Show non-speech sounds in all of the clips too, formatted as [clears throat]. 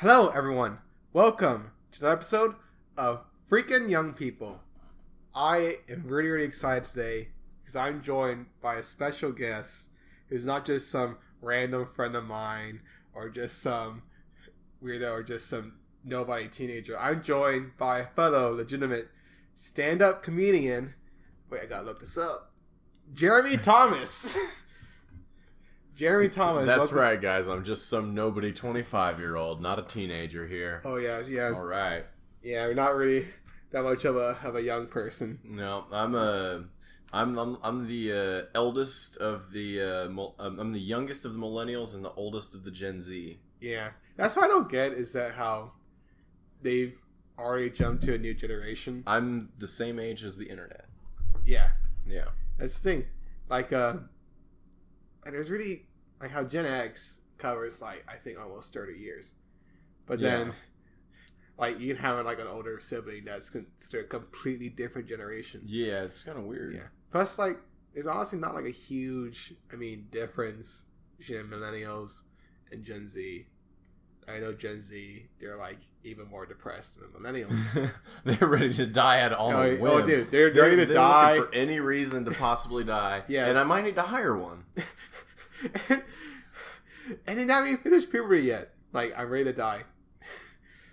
Hello, everyone. Welcome to the episode of Freaking Young People. I am really, really excited today because I'm joined by a special guest who's not just some random friend of mine or just some weirdo or just some nobody teenager. I'm joined by a fellow legitimate stand up comedian. Wait, I gotta look this up. Jeremy Thomas. [laughs] Jeremy Thomas. That's welcome- right, guys. I'm just some nobody 25 year old, not a teenager here. Oh yeah, yeah, All right. yeah. We're not really that much of a of a young person. No, I'm a. I'm I'm, I'm the uh, eldest of the uh, mil- um, I'm the youngest of the millennials and the oldest of the Gen Z. Yeah, that's what I don't get is that how they've already jumped to a new generation. I'm the same age as the internet. Yeah, Yeah. that's the thing. Like, uh, and there's really like how Gen X covers like I think almost thirty years, but then Yeah. like you can have like an older sibling that's considered a completely different generation. Yeah, it's kind of weird. Yeah. Plus, like, it's honestly not like a huge, I mean, difference between millennials and Gen Z. I know Gen Z, they're like even more depressed than the millennials. [laughs] they're ready to die at all. oh, oh, dude, they're, they're, They're, gonna they're die. for any reason to possibly die. yeah, And I might need to hire one. [laughs] and they haven't even finished puberty yet. Like, I'm ready to die.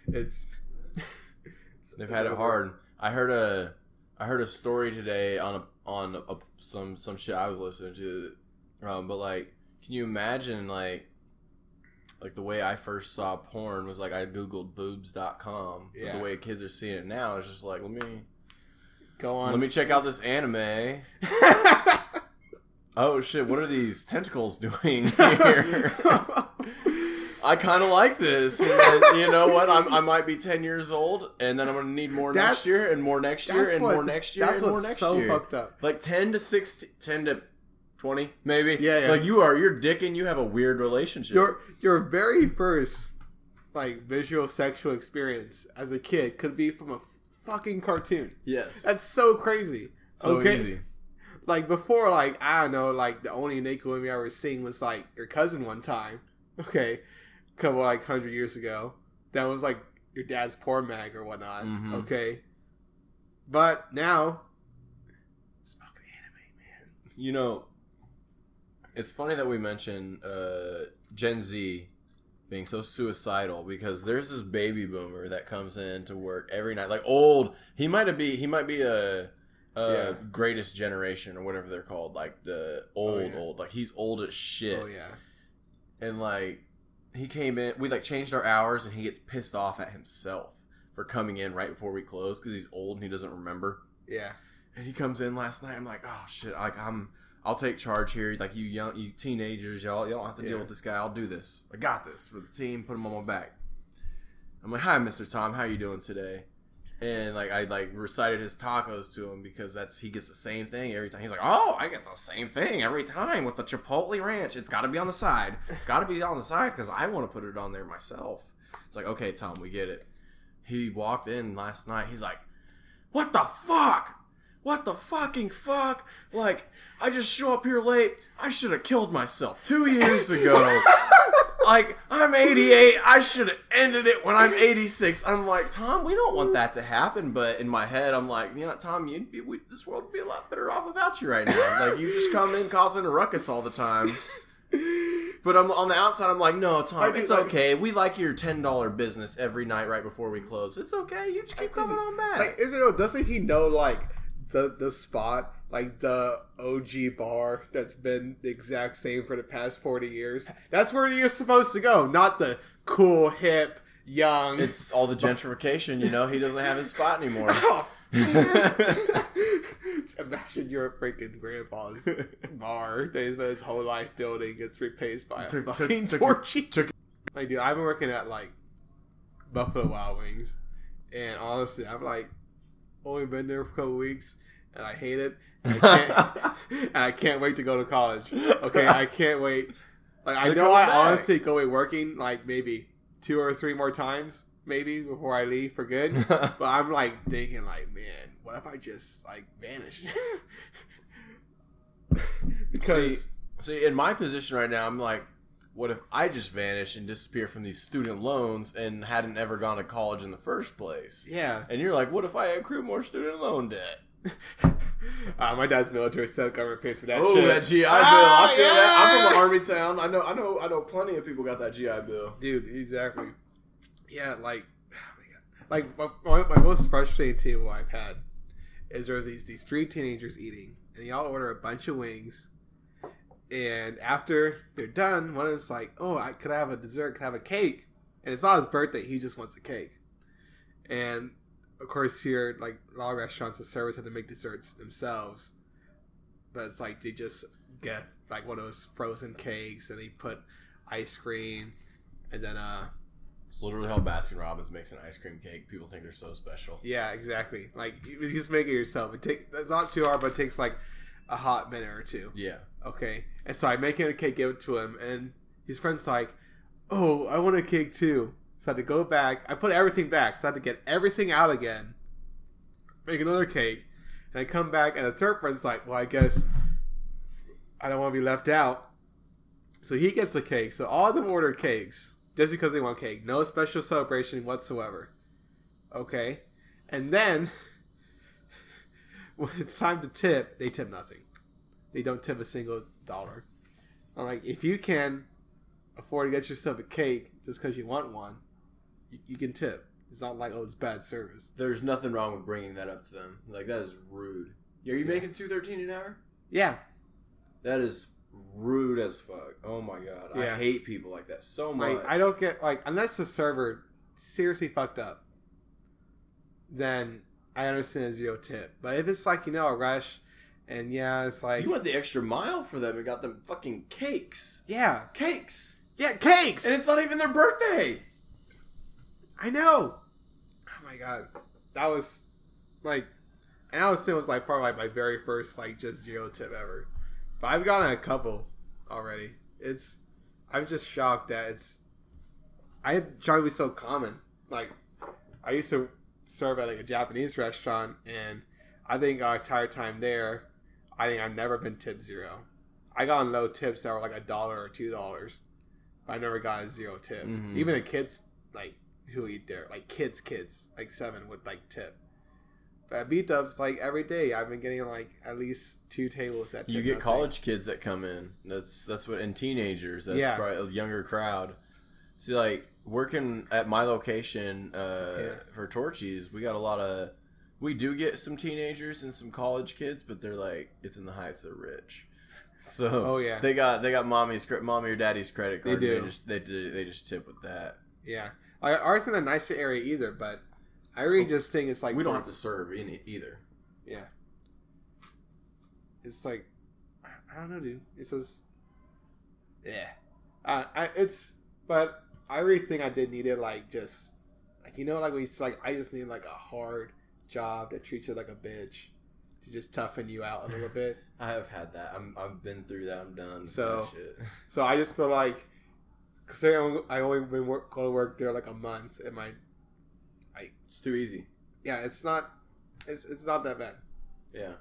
It's. They've had it hard. I heard a I heard a story today on a on a, some some shit I was listening to, um, but like, can you imagine like like the way I first saw porn was like I googled boobs.com. But Yeah. the way kids are seeing it now is just like let me Go on. let me check out this anime. [laughs] Oh shit! What are these tentacles doing [laughs] here? I kind of like this. Then, you know what? I'm, I might be 10 years old, and then I'm going to need more That's- next year, and more next year, and what- more next year, and more next so year. fucked up. Like 10 to 16, 10 to 20, maybe. Yeah, yeah. Like you are, you're dick and you have a weird relationship. Your your very first like visual sexual experience as a kid could be from a fucking cartoon. yes. That's so crazy. so okay? easy. Like before, like I don't know, like the only naked woman I ever seen was like your cousin one time. [laughs] Okay, a couple like hundred years ago. That was like your dad's porn mag or whatnot. Mhm. Okay, but now it's fucking anime, man. You know, it's funny that we mention uh, Gen Z being so suicidal because there's this baby boomer that comes in to work every night, like old. He might be he might be a, a Yeah. greatest generation or whatever they're called, like the oh, old Oh, yeah. old. Like he's old as shit, Oh yeah, and like he came in. We like changed our hours, and he gets pissed off at himself for coming in right before we close because he's old and he doesn't remember. yeah. And he comes in last night. I'm like, oh shit! Like I'm, I'll take charge here. Like you young, you teenagers, y'all, you don't have to deal with this guy. I'll do this. I got this for the team. Put him on my back. I'm like, hi, Mr. Tom. How you doing today? And like I like recited his tacos to him because that's he gets the same thing every time. He's like, oh, I get the same thing every time with the Chipotle ranch. It's got to be on the side. It's got to be on the side because I want to put it on there myself. It's like, okay, Tom, we get it. He walked in last night. He's like, what the fuck? What the fucking fuck? Like, I just show up here late. I should have killed myself two years ago. [laughs] like, I'm 88. I should have ended it when I'm 86. I'm like, Tom, we don't want that to happen. But in my head, I'm like, you know, Tom, you'd be, we, this world would be a lot better off without you right now. Like, you just come in causing a ruckus all the time. But I'm on the outside. I'm like, no, Tom, it's like- okay. We like your ten dollar business every night right before we close. It's okay. You just keep coming on back. Like, is it? Doesn't he know like the the spot, like the OG bar that's been the exact same for the past forty years? That's where you're supposed to go, not the cool, hip, young. It's all the gentrification, you know. He doesn't have his spot anymore. [laughs] Oh. [laughs] Imagine you're a freaking grandpa's bar that he's spent his whole life building gets replaced by a took- fucking took- torchy. took- Like, dude, I've been working at like Buffalo Wild Wings, and honestly, I've like only been there for a couple weeks, and I hate it. And I can't, [laughs] [laughs] and I can't wait to go to college. Okay, I can't wait. Like, I They're know I back. honestly go away working like maybe two or three more times, maybe before I leave for good. [laughs] But I'm like thinking, like, man, what if I just like vanish? because see, see, in my position right now, I'm like, what if I just vanish and disappear from these student loans and hadn't ever gone to college in the first place? Yeah. And you're like, what if I accrue more student loan debt? Uh, [laughs] my dad's military, so government pays for that oh, shit. that GI Bill. Ah, I feel that. I'm from an army town. I know. I know. I know. Plenty of people got that GI Bill. Dude, exactly. Yeah, like, [sighs] oh my God. like my, my, my most frustrating table I've had is there was these these three teenagers eating, and they all order a bunch of wings. And after they're done, one is like, "Oh, I could I have a dessert? Could I have a cake?" And it's not his birthday; he just wants a cake. And of course, here, like a lot of restaurants, the servers have to make desserts themselves. But it's like they just get like one of those frozen cakes, and they put ice cream, and then uh, It's literally how Baskin Robbins makes an ice cream cake. People think they're so special. yeah, exactly. Like you just make it yourself. It take it's not too hard, but it takes like a hot minute or two. Yeah. Okay, and so I make him a cake, give it to him, and his friend's like, "Oh, I want a cake too." So I had to go back. I put everything back, so I had to get everything out again, make another cake, and I come back, and the third friend's like, "Well, I guess I don't want to be left out." So he gets the cake. So all of them ordered cakes just because they want cake. No special celebration whatsoever. Okay, and then [laughs] when it's time to tip, they tip nothing they don't tip a single dollar. I'm like, if you can afford to get yourself a cake just because you want one, you, you can tip. It's not like oh, it's bad service. There's nothing wrong with bringing that up to them. Like that is rude. Are you Yeah. making two thirteen an hour? Yeah, That is rude as fuck. Oh my god, I hate people like that so much. like I don't get like unless the server seriously fucked up, then I understand a zero tip. But if it's like you know a rush, and yeah, it's like You went the extra mile for them and got them fucking cakes. yeah, Cakes, yeah, cakes. and it's not even their birthday. I know. Oh my god, that was like, and I was still was like probably like my very first like just zero tip ever. But I've gotten a couple already. It's I'm just shocked that it's. I had trying to be so common. Like, I used to serve at like a Japanese restaurant, and I think our entire time there, I think I've never been tip zero. I got on low tips that were like a dollar or two dollars. I never got a zero tip. Mhm. Even a kids like who eat there, like kids, kids, like seven would like tip. But at B Dubs, like every day, I've been getting like at least two tables that You get college kids that come in. That's that's what and teenagers. That's Yeah. probably a younger crowd. See, like working at my location uh, Yeah. for Torchy's, we got a lot of. We do get some teenagers and some college kids, but they're like it's in the heights. They're rich, [laughs] so Oh, yeah. they got they got mommy's mommy or daddy's credit card. and do. They just they do- they just tip with that. Yeah, like, ours in a nicer area either, but I really just think it's like we don't have to serve in it either. Yeah, it's like I, I don't know, dude. It's just yeah, uh, I, it's but I really think I did need it like just like you know like you like I just need like a hard job that treats you like a bitch to just toughen you out a little bit. [laughs] I have had that. I'm I've been through that. I'm done. So- that shit. [laughs] So I just feel like considering I only been work, going to work there like a month, and my it's too easy. yeah, it's not it's it's not that bad. Yeah.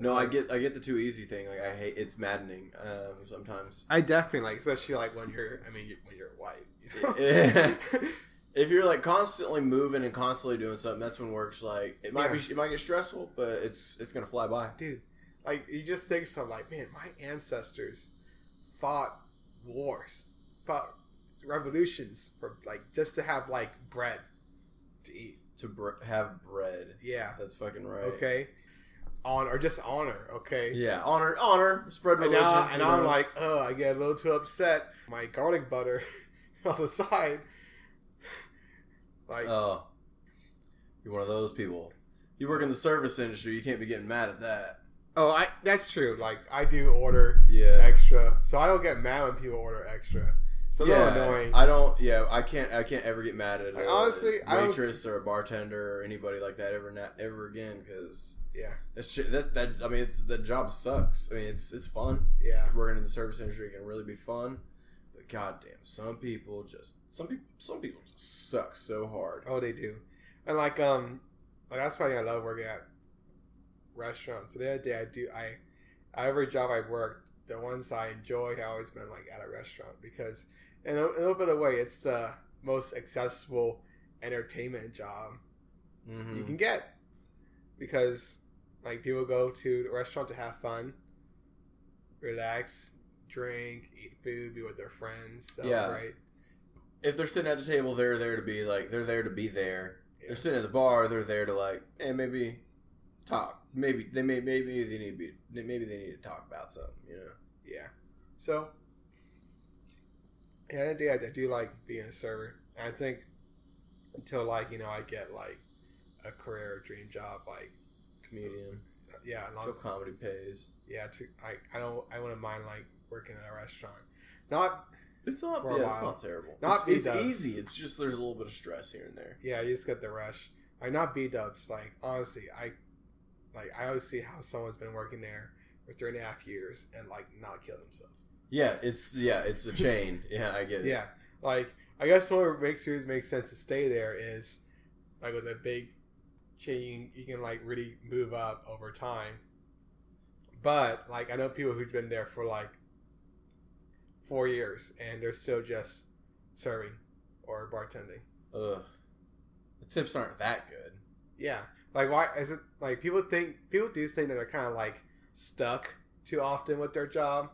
No, I get I get the too easy thing. Like I hate it's maddening um, sometimes. I definitely like, especially like when you're I mean when you're white. You know? [laughs] Yeah. [laughs] If you're like constantly moving and constantly doing something, that's when work's like it might Yeah. be it might get stressful, but it's it's gonna fly by. dude like you just think so like man my ancestors fought wars fought revolutions for like just to have like bread to eat To br- have bread, yeah that's fucking right. okay on or just honor okay Yeah, honor, honor, spread and religion. now and i'm like oh i get a little too upset my garlic butter [laughs] on the side [laughs] like oh, you're one of those people. You work in the service industry, you can't be getting mad at that. oh i that's true like i do order Yeah. extra so i don't get mad when people order extra it's a little annoying I don't. Yeah, I can't. I can't ever get mad at Like, a honestly, I don't- waitress or a bartender or anybody like that ever na- ever again because yeah that's that that. I mean, it's the job sucks. I mean, it's it's fun. yeah Working in the service industry can really be fun, but goddamn, some people just some people some people just suck so hard. Oh, they do, and like um, like that's why I love working at restaurants. So the other day I do I, every job I've worked, the ones I enjoy have always been like at a restaurant because in a, in a little bit of way it's the most accessible entertainment job Mhm. you can get because like people go to a restaurant to have fun, relax, drink, eat food, be with their friends, celebrate. if they're sitting at the table, they're there to be like they're there to be there. Yeah. They're sitting at the bar, they're there to like, and maybe talk. Maybe they may maybe they need to be maybe they need to talk about something. You know. Yeah. So, yeah, I do, I do like being a server. I think until like you know I get like a career or dream job, like Comedian. yeah, Until comedy pays. yeah, to I I don't I wouldn't mind like working at a restaurant. Not It's not. Yeah, it's not terrible. Not it's, B it's dubs. easy. It's just there's a little bit of stress here and there. yeah, you just get the rush. Like not B dubs. Like honestly, I like I always see how someone's been working there for three and a half years and like not kill themselves. Yeah, it's yeah, it's a chain. yeah, I get it. Yeah, like I guess what makes yours make sense to stay there is like with a big chain, you can like really move up over time. But like I know people who've been there for like four years and they're still just serving or bartending. Ugh. The tips aren't that good. Yeah, like why is it like people think people do think that they're kind of like stuck too often with their job.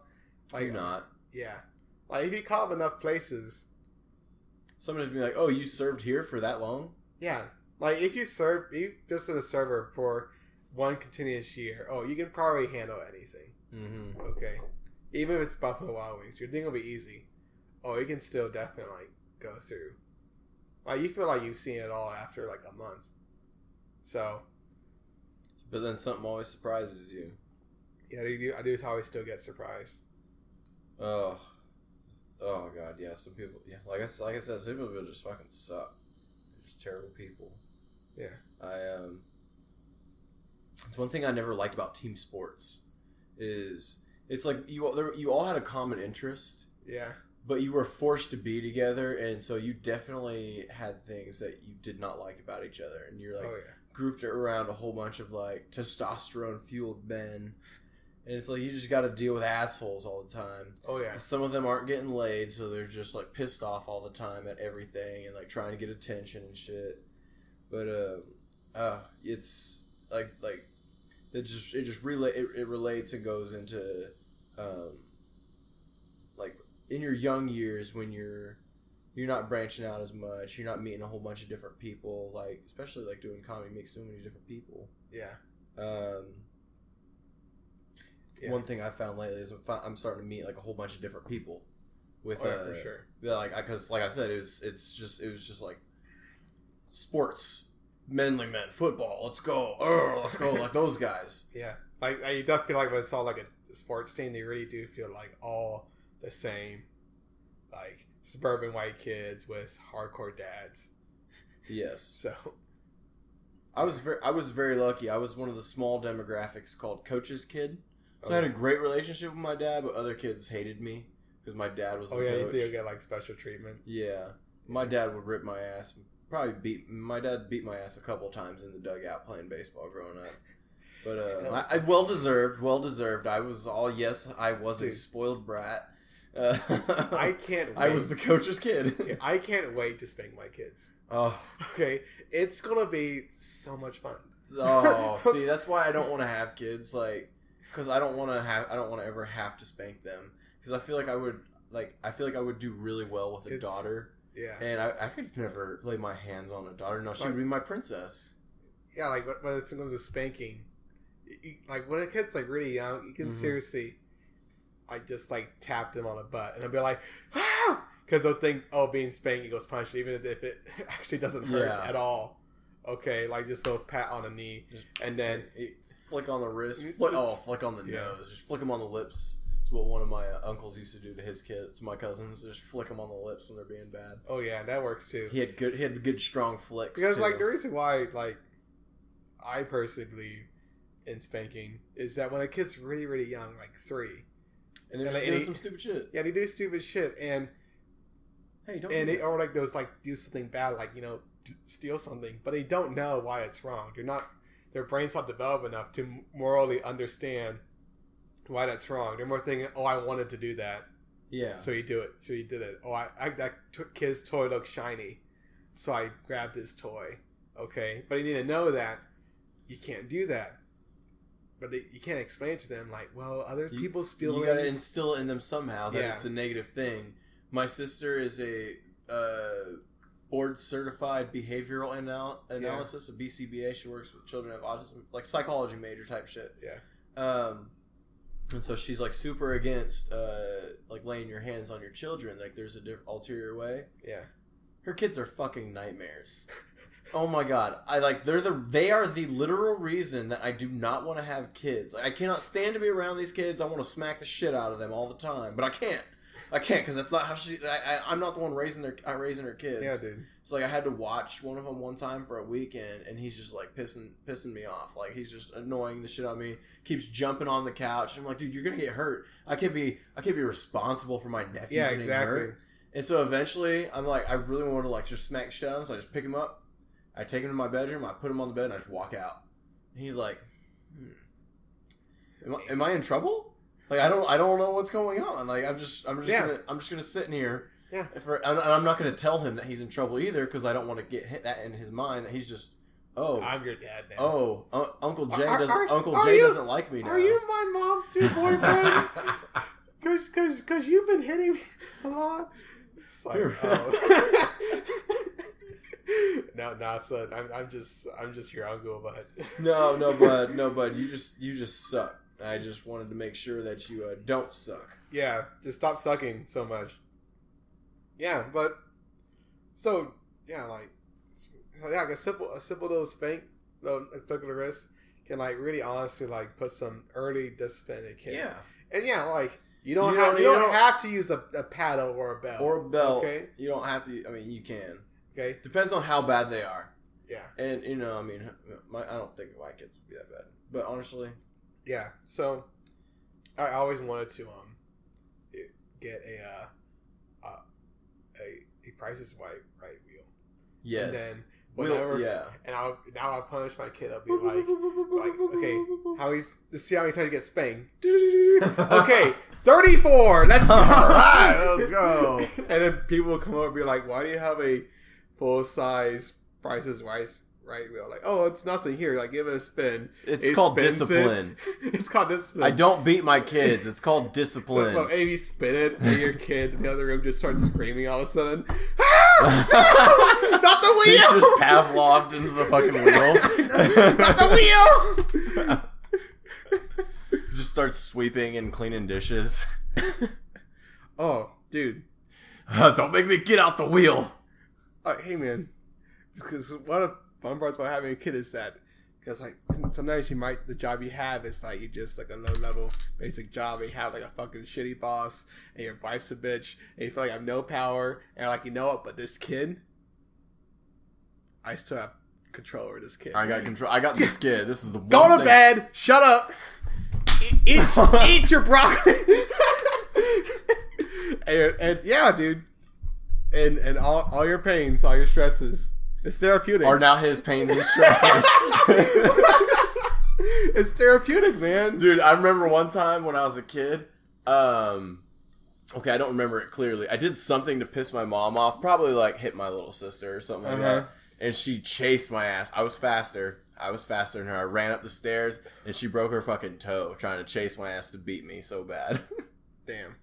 Like not. yeah, like if you call up enough places, Somebody's be like, "Oh, you served here for that long?" Yeah, like if you serve, you just a server for one continuous year. Oh, you can probably handle anything. Mm-hmm. Okay, even if it's Buffalo Wild Wings, your thing will be easy. Oh, you can still definitely like, go through. Like you feel like you've seen it all after like a month. So But then something always surprises you. yeah, I do. I do always still get surprised. Oh, oh god, yeah. Some people, yeah. Like I like I said, some people just fucking suck. They're just terrible people. Yeah. I um. It's one thing I never liked about team sports, is it's like you all there, you all had a common interest, Yeah, but you were forced to be together, and so you definitely had things that you did not like about each other, and you're like oh yeah, grouped around a whole bunch of like testosterone fueled men. And it's like you just got to deal with assholes all the time. oh yeah, Some of them aren't getting laid, so they're just like pissed off all the time at everything and like trying to get attention and shit. But uh, uh it's like like it just it just relate it, it relates and goes into um like in your young years when you're you're not branching out as much, you're not meeting a whole bunch of different people, like especially like doing comedy meet so many different people. yeah, Um, Yeah. One thing I found lately is I'm starting to meet like a whole bunch of different people. With oh yeah, uh, for sure. yeah, like because like I said, it was it's just it was just like sports, manly men, football. Let's go, oh, let's go, like those [laughs] guys. Yeah, like I definitely feel like when it's all like a sports team, they really do feel like all the same, like suburban white kids with hardcore dads. Yes, [laughs] So I was very I was very lucky. I was one of the small demographics called coach's kid. So I had a great relationship with my dad, but other kids hated me because my dad was the oh yeah, you coach. do get like special treatment. Yeah, my dad would rip my ass. Probably beat my dad beat my ass a couple times in the dugout playing baseball growing up. But uh, [laughs] I, I well deserved, well deserved. I was all yes, I was a spoiled brat. Uh, I [laughs] can't. Wait. I was the coach's kid. [laughs] Yeah, I can't wait to spank my kids. oh, Okay, it's gonna be so much fun. oh, see, that's why I don't want to have kids. Like, because I don't want to have, I don't want to ever have to spank them. Because I feel like I would, like, I feel like I would do really well with a It's- daughter. Yeah, And I, I could never lay my hands on a daughter. No, she would be my princess. yeah. Like when- when it comes to spanking, you- like when a kid's like really young, you can Mhm. seriously, I just like tap them on the butt, and they'll be like, ah, because they'll think, oh, being spanked equals punch, even if it [laughs] actually doesn't hurt Yeah. at all. Okay, like just a pat on the knee, Just- and then It- flick on the wrist, flick, oh, flick on the Yeah. nose, just flick them on the lips. It's what one of my uh, uncles used to do to his kids, my cousins. Just flick them on the lips when they're being bad. oh yeah, that works too. He had good, he had good strong flicks. Because too. like the reason why like I personally believe in spanking is that when a kid's really really young, like three, and they're and just they- doing some stupid shit. yeah, they do stupid shit, and Hey, don't. and do they or like those like do something bad, like you know steal something, but they don't know why it's wrong. They're not their brains not developed enough to morally understand why that's wrong. They're more thinking, oh, I wanted to do that, Yeah. so you do it. So you did it. Oh, I, I that t- kid's toy looks shiny, so I grabbed his toy. Okay, but he need to know that you can't do that. But they, you can't explain it to them like, well, other You- people's you gotta instill in them somehow that Yeah. it's a negative thing. My sister is a uh, board certified behavioral anal- analysis, a BCBA. She works with children of autism, like psychology major type shit. Yeah. Um, and so she's like super against uh, like laying your hands on your children. Like there's a diff- ulterior way. yeah, Her kids are fucking nightmares. Oh my god! I like they're the they are the literal reason that I do not want to have kids. Like, I cannot stand to be around these kids. I want to smack the shit out of them all the time, but I can't. I can't because that's not how she. I, I, I'm not the one raising their uh, raising her kids. yeah, dude. So like I had to watch one of them one time for a weekend, and he's just like pissing pissing me off. Like he's just annoying the shit out of me. Keeps jumping on the couch. I'm like, dude, you're gonna get hurt. I can't be I can't be responsible for my nephew Yeah, getting exactly. hurt. And so eventually, I'm like, I really want to like just smack shit out him. So I just pick him up. I take him to my bedroom. I put him on the bed, and I just walk out. And he's like, hmm. am, I, am I in trouble? Like I don't I don't know what's going on. Like I'm just I'm just Yeah. gonna I'm just gonna sit in here. Yeah. For, and and I'm not gonna tell him that he's in trouble either because I don't want to get hit that in his mind that he's just oh I'm your dad now. oh Un- Uncle Jay Are- doesn't are- Uncle are Jay you- doesn't like me now. Are you my mom's new boyfriend? [laughs] Cause, cause, cause you've been hitting me a lot. It's like, oh. [laughs] no, no, son. I'm, I'm just, I'm just your uncle, but no no bud no bud you just you just suck. I just wanted to make sure that you uh, don't suck. yeah, just stop sucking so much. Yeah, but so yeah, like, so yeah, like a simple, a simple little spank, little flick of the wrist can like really honestly like put some early discipline in kid. Yeah. and yeah, like you don't You have, don't- you you don't don't- have to use a, a paddle or a belt Or a belt. Okay. You don't have to. I mean, you can. Okay, Depends on how bad they are. yeah. And you know, I mean, my, I don't think my kids would be that bad. But honestly, Yeah. So I always wanted to um get a uh, uh a a Price is Right right wheel. yes. And then We'll- yeah. and I'll now I punish my kid. I'll be like like okay, how he's to see how many times he gets spanked. [laughs] okay, thirty four. Let's go. All right, let's go. [laughs] and then people will come over and be like, "Why do you have a full size Price is Right right wheel?" Like, oh, it's nothing here. Like, give it a spin. It's It called spins it. discipline. [laughs] it's called discipline. I don't beat my kids. It's called discipline. but maybe spin it, and your kid in the other room just starts screaming all of a sudden. [laughs] [laughs] Not the He's wheel! just Pavloved into the fucking wheel. Not the wheel! just starts sweeping and cleaning dishes. oh, dude. Don't make me get out the wheel. Uh, hey, man. Because what the fun parts about having a kid is that, because like sometimes you might the job you have is like you just like a low level basic job. And you have like a fucking shitty boss, and your wife's a bitch, and you feel like I have no power, and like you know what? But this kid, I still have control over this kid. I got control. I got this kid. This is the [laughs] one Go to thing- bed. Shut up. Eat, eat, [laughs] eat your broccoli. [laughs] and, and yeah, dude. And and all, all your pains, all your stresses. It's therapeutic. Are now his pains and stresses. [laughs] it's therapeutic, man. Dude, I remember one time when I was a kid. Um, okay, I don't remember it clearly. I did something to piss my mom off. Probably like hit my little sister or something like Uh-huh. that. And she chased my ass. I was faster. I was faster than her. I ran up the stairs and she broke her fucking toe trying to chase my ass to beat me so bad. [laughs] Damn.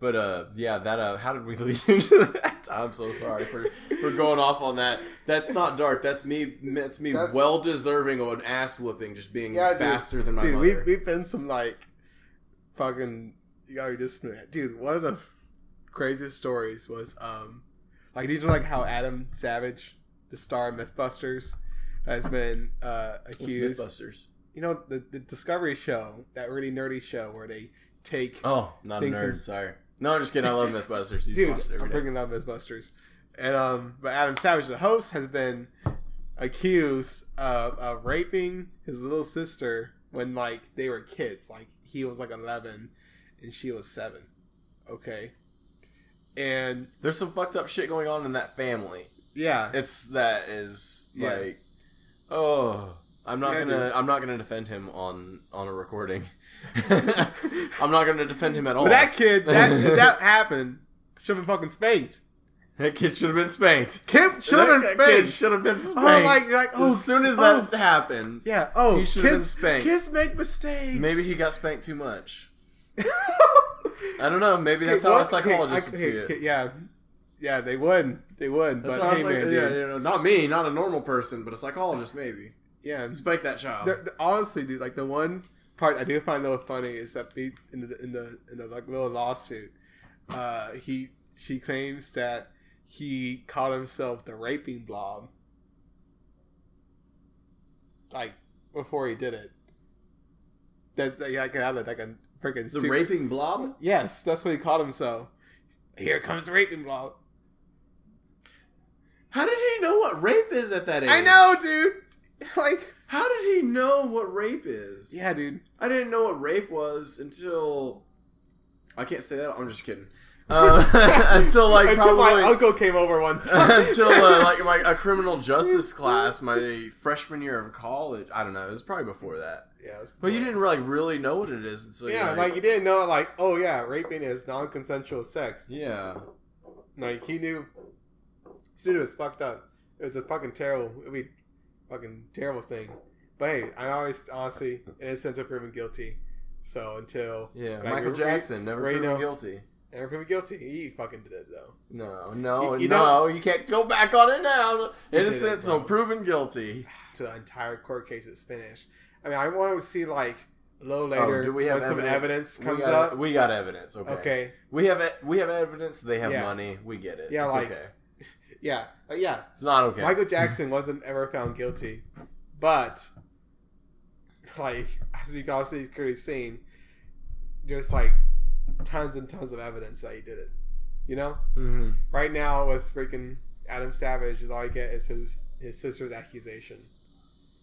But uh, yeah, that uh, how did we [laughs] lead into that? I'm so sorry for for going off on that. That's not dark. That's me. That's me. That's- well deserving of an ass whooping, just being Yeah, dude. faster than my Dude, mother. we, we've been some like fucking. You gotta be disciplined. Dude, one of the craziest stories was um, like these are like how Adam Savage, the star of MythBusters, has been uh, What's accused. Mythbusters? You know the the Discovery show, that really nerdy show where they take. Oh, not a nerd. Sorry. No, I'm just kidding. I love Mythbusters. You Dude, watch it every I'm day. bringing MythBusters, and um, but Adam Savage, the host, has been accused of, of raping his little sister when like they were kids. Like he was like 11 and she was seven. Okay, and There's some fucked up shit going on in that family. yeah, It's that is Yeah. like, oh, I'm not Yeah, gonna. I'm not gonna defend him on on a recording. [laughs] I'm not gonna defend him at all. But that kid, that if [laughs] that happened, should have been fucking spanked. That kid should have been spanked. Kid should have been spanked. should have been spanked. Oh, like, like, oh, as soon as oh. that happened, Yeah. Oh, He should have been spanked. kids make mistakes. maybe he got spanked too much. [laughs] I don't know. Maybe that's Okay, how a psychologist okay, would see okay, it. Yeah, yeah, they would, they would. That's but hey, psych- man, yeah, you know, not me, not a normal person, but a psychologist maybe. Yeah. Spank that child. The- the- honestly, dude, like the one part I do find a little funny is that the in the in the in the like little lawsuit, uh, he she claims that he called himself the raping blob, like before he did it. That like, I can have it like a freaking the raping blob. Yes, that's what he called himself. Here comes the raping blob. How did he know what rape is at that age? I know, dude. [laughs] Like, How did he know what rape is? yeah, dude. I didn't know what rape was until I can't say that. I'm just kidding. [laughs] Uh, [laughs] until like Until probably my uncle came over one time. until uh, like my a criminal justice class, my freshman year of college. I don't know. It was probably before that. yeah, But you didn't like really know what it is until yeah, you're like you didn't know, like, oh yeah, raping is non-consensual sex. yeah. Like he knew, he knew it was fucked up. It was a fucking terrible, be fucking terrible thing. But hey, I always honestly innocent until proven guilty. So until Yeah, Like, Michael Jackson never Ray proven guilty. never proven guilty, he fucking did it though. No, no, You- you no. You can't go back on it now. Innocent, so proven guilty. To the entire court case is finished. I mean, I want to see like a little oh, later oh, do we have when some evidence We comes got- up. We got evidence. Okay. Okay, We have we have evidence. They have Yeah. money. We get it. Yeah, it's like- okay. Yeah, Uh, yeah. It's not okay. Michael Jackson [laughs] wasn't ever found guilty, but like as we can also clearly seen, there's like tons and tons of evidence that he did it. You know, hmm right now with freaking Adam Savage, is all I get is his his sister's accusation.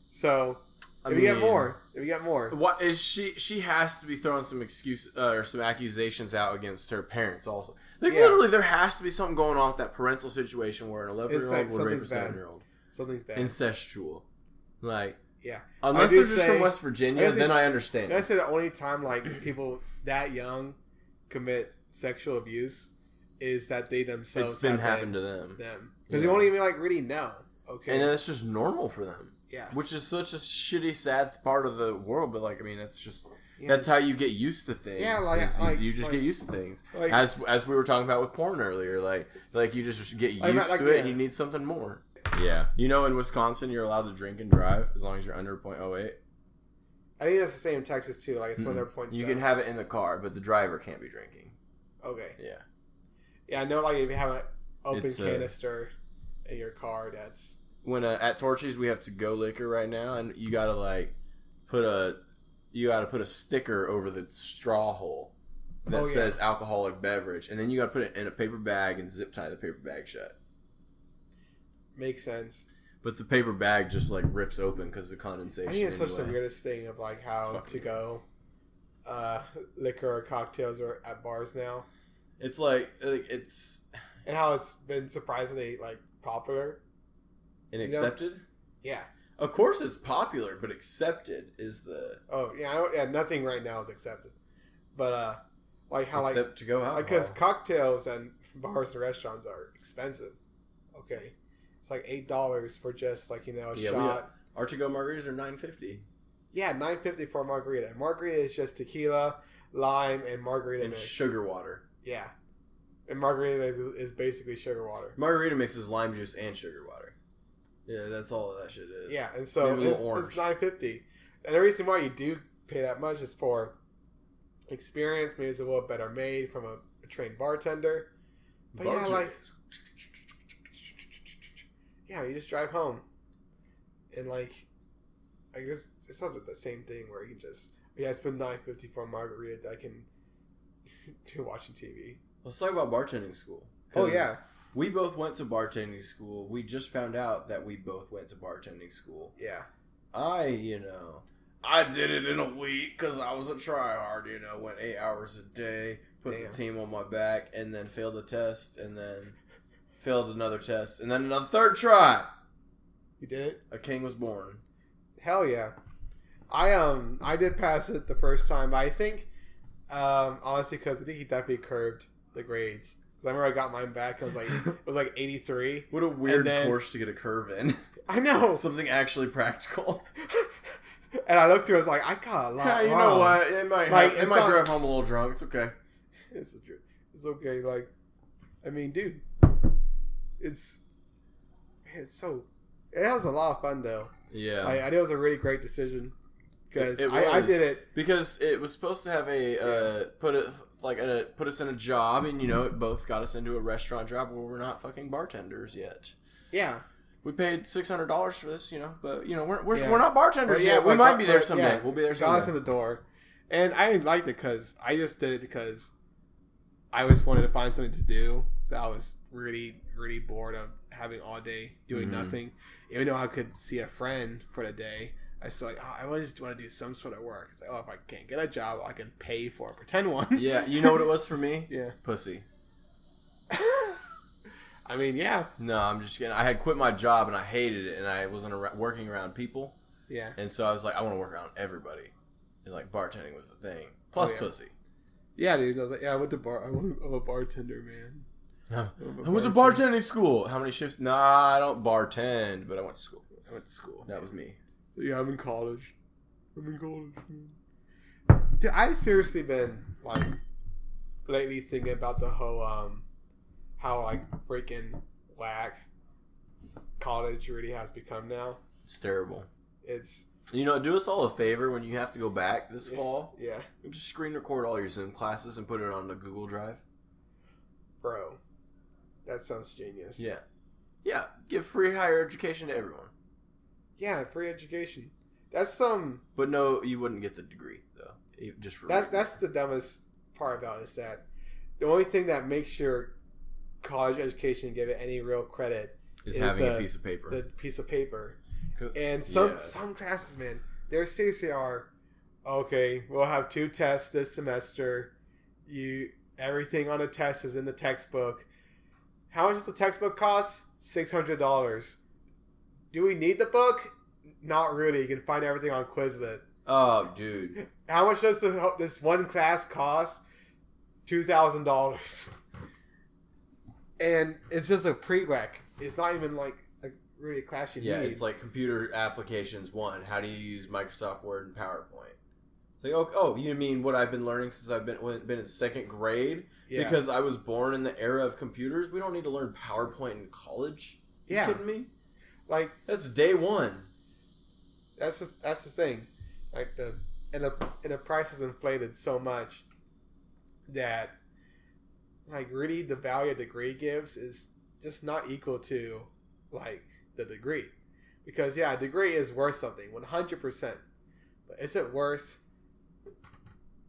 So I if we get more, if we get more, What is she? She has to be throwing some excuse uh, or some accusations out against her parents. Also, like Yeah. literally, there has to be something going on with that parental situation where an eleven year like old would rape a seven year old. something's bad. Incestual, like yeah, unless they're just from West Virginia, guess then I understand. I say the only time like [clears throat] people that young commit sexual abuse is that they themselves It's been happened to them, them because Yeah. they won't even like really know. Okay, and then it's just normal for them. Yeah, which is such a shitty, sad part of the world. But like, I mean, that's just Yeah. that's how you get used to things. Yeah, like- you, like- you just like- get used to things. like, as as we were talking about with porn earlier, like like you just get used Like, like, to it, and you need something more. Yeah, you know, in Wisconsin, you're allowed to drink and drive as long as you're under .08. I think that's the same in Texas too. Like it's one of their points. You can have it in the car, but the driver can't be drinking. okay. Yeah, Yeah, I know. Like if you have an open It's, uh, canister in your car, that's when uh, at Torchy's we have to go liquor right now, and you gotta like put a you gotta put a sticker over the straw hole that Oh, yeah. says alcoholic beverage, and then you gotta put it in a paper bag and zip tie the paper bag shut. makes sense. But the paper bag just like rips open because of condensation. I think it's such the anyway. weirdest thing of like how to go uh, liquor or cocktails are at bars now, It's like, it's and how it's been surprisingly like popular. And accepted. Yeah. Of course, it's popular, but accepted is the Oh yeah. Yeah. Nothing right now is accepted, but uh, like how like to go out. like because cocktails and bars and restaurants are expensive. Okay, it's like eight dollars for just like you know a Yeah, shot. Our to go margaritas are nine fifty Yeah, nine fifty for a margarita. Margarita is just tequila, lime, and margarita and mix. sugar water. Yeah, and margarita is, is basically sugar water. Margarita mixes lime juice and sugar water. Yeah, that's all that shit is. Yeah, and so Maybe it's, it's nine fifty. And the reason why you do pay that much is for experience. Maybe it's a little better made from a, a trained bartender. But yeah, like yeah, you just drive home, and like I guess it's not the same thing where you can just yeah, it's been nine fifty for a margarita that I can [laughs] do watching TV. Let's talk about bartending school. Oh yeah, We both went to bartending school. We just found out that we both went to bartending school. yeah. I, you know, I did it in a week because I was a tryhard. You know, went eight hours a day, put Damn. the team on my back, and then failed a test, and then failed another test, and then another third try. You did it. A king was born. Hell yeah. I um I did pass it the first time. But I think um honestly because I think he definitely curved the grades. I remember I got mine back. I was like [laughs] it was like eighty three. What a weird then- course to get a curve in. [laughs] I know. [laughs] Something actually practical. and I looked through. I was like, I got a lot. Yeah, you wrong. know what? It might Like, have- it might not- drive home a little drunk. It's okay. It's it's okay. Like, I mean, dude, it's it's so. It was a lot of fun though. Yeah. I think it was a really great decision because It- it I, I did it. because it was supposed to have a uh, put it like a, put us in a job, and you know it both got us into a restaurant job where we're not fucking bartenders yet. Yeah, We paid six hundred dollars for this, you know, but you know we're we're, Yeah. we're not bartenders But yeah, yet. We might be there but, someday. yeah, we'll be there got us in someday. the door, and I liked it because I just did it because I just wanted to find something to do. So I was really really bored of having all day doing Mhm. nothing. Even though I could see a friend for the day, I like oh, I just want to do some sort of work. It's like oh if I can't get a job, I can pay for a pretend one. [laughs] Yeah, you know what it was for me? [laughs] yeah. Pussy. [laughs] I mean, yeah, No, I'm just kidding. I had quit my job and I hated it, and I wasn't ar- working around people, yeah, and so I was like, I want to work around everybody, and like bartending was the thing. Plus Oh, yeah. pussy. yeah, dude. I was like, yeah, I went to bar. I went, I'm a bartender, man. I went to bartending school. How many shifts? Nah, I don't bartend, but I went to school. I went to school. That was me. So yeah, I'm in college. I'm in college. Dude, I've seriously been like lately thinking about the whole um how like freaking whack college really has become now. It's terrible. It's You know, do us all a favor when you have to go back this Yeah. fall. yeah, Just screen record all your Zoom classes and put it on the Google Drive. bro. That sounds genius. Yeah. Yeah. Give free higher education to everyone. Yeah, free education. That's some But no, you wouldn't get the degree, though. Just for that's that's the dumbest part about it is that the only thing that makes your college education give it any real credit is is, having uh, a piece of paper. the piece of paper. And some Yeah. some classes, man, there seriously are. Okay, we'll have two tests this semester. You everything on the test is in the textbook. How much does the textbook cost? Six hundred dollars. Do we need the book? Not really. You can find everything on Quizlet. Oh, dude. [laughs] How much does this one class cost? Two thousand dollars. And it's just a prereq. It's not even like a really class you Yeah, need. Yeah, it's like computer applications one. How do you use Microsoft Word and PowerPoint? It's like, oh, oh, you mean what I've been learning since I've been been in second grade? yeah. Because I was born in the era of computers. We don't need to learn PowerPoint in college. You yeah, kidding me? Like That's day one. That's the, that's the thing. Like the and the and the price is inflated so much that like really the value a degree gives is just not equal to like the degree. Because yeah, a degree is worth something, one hundred percent. But is it worth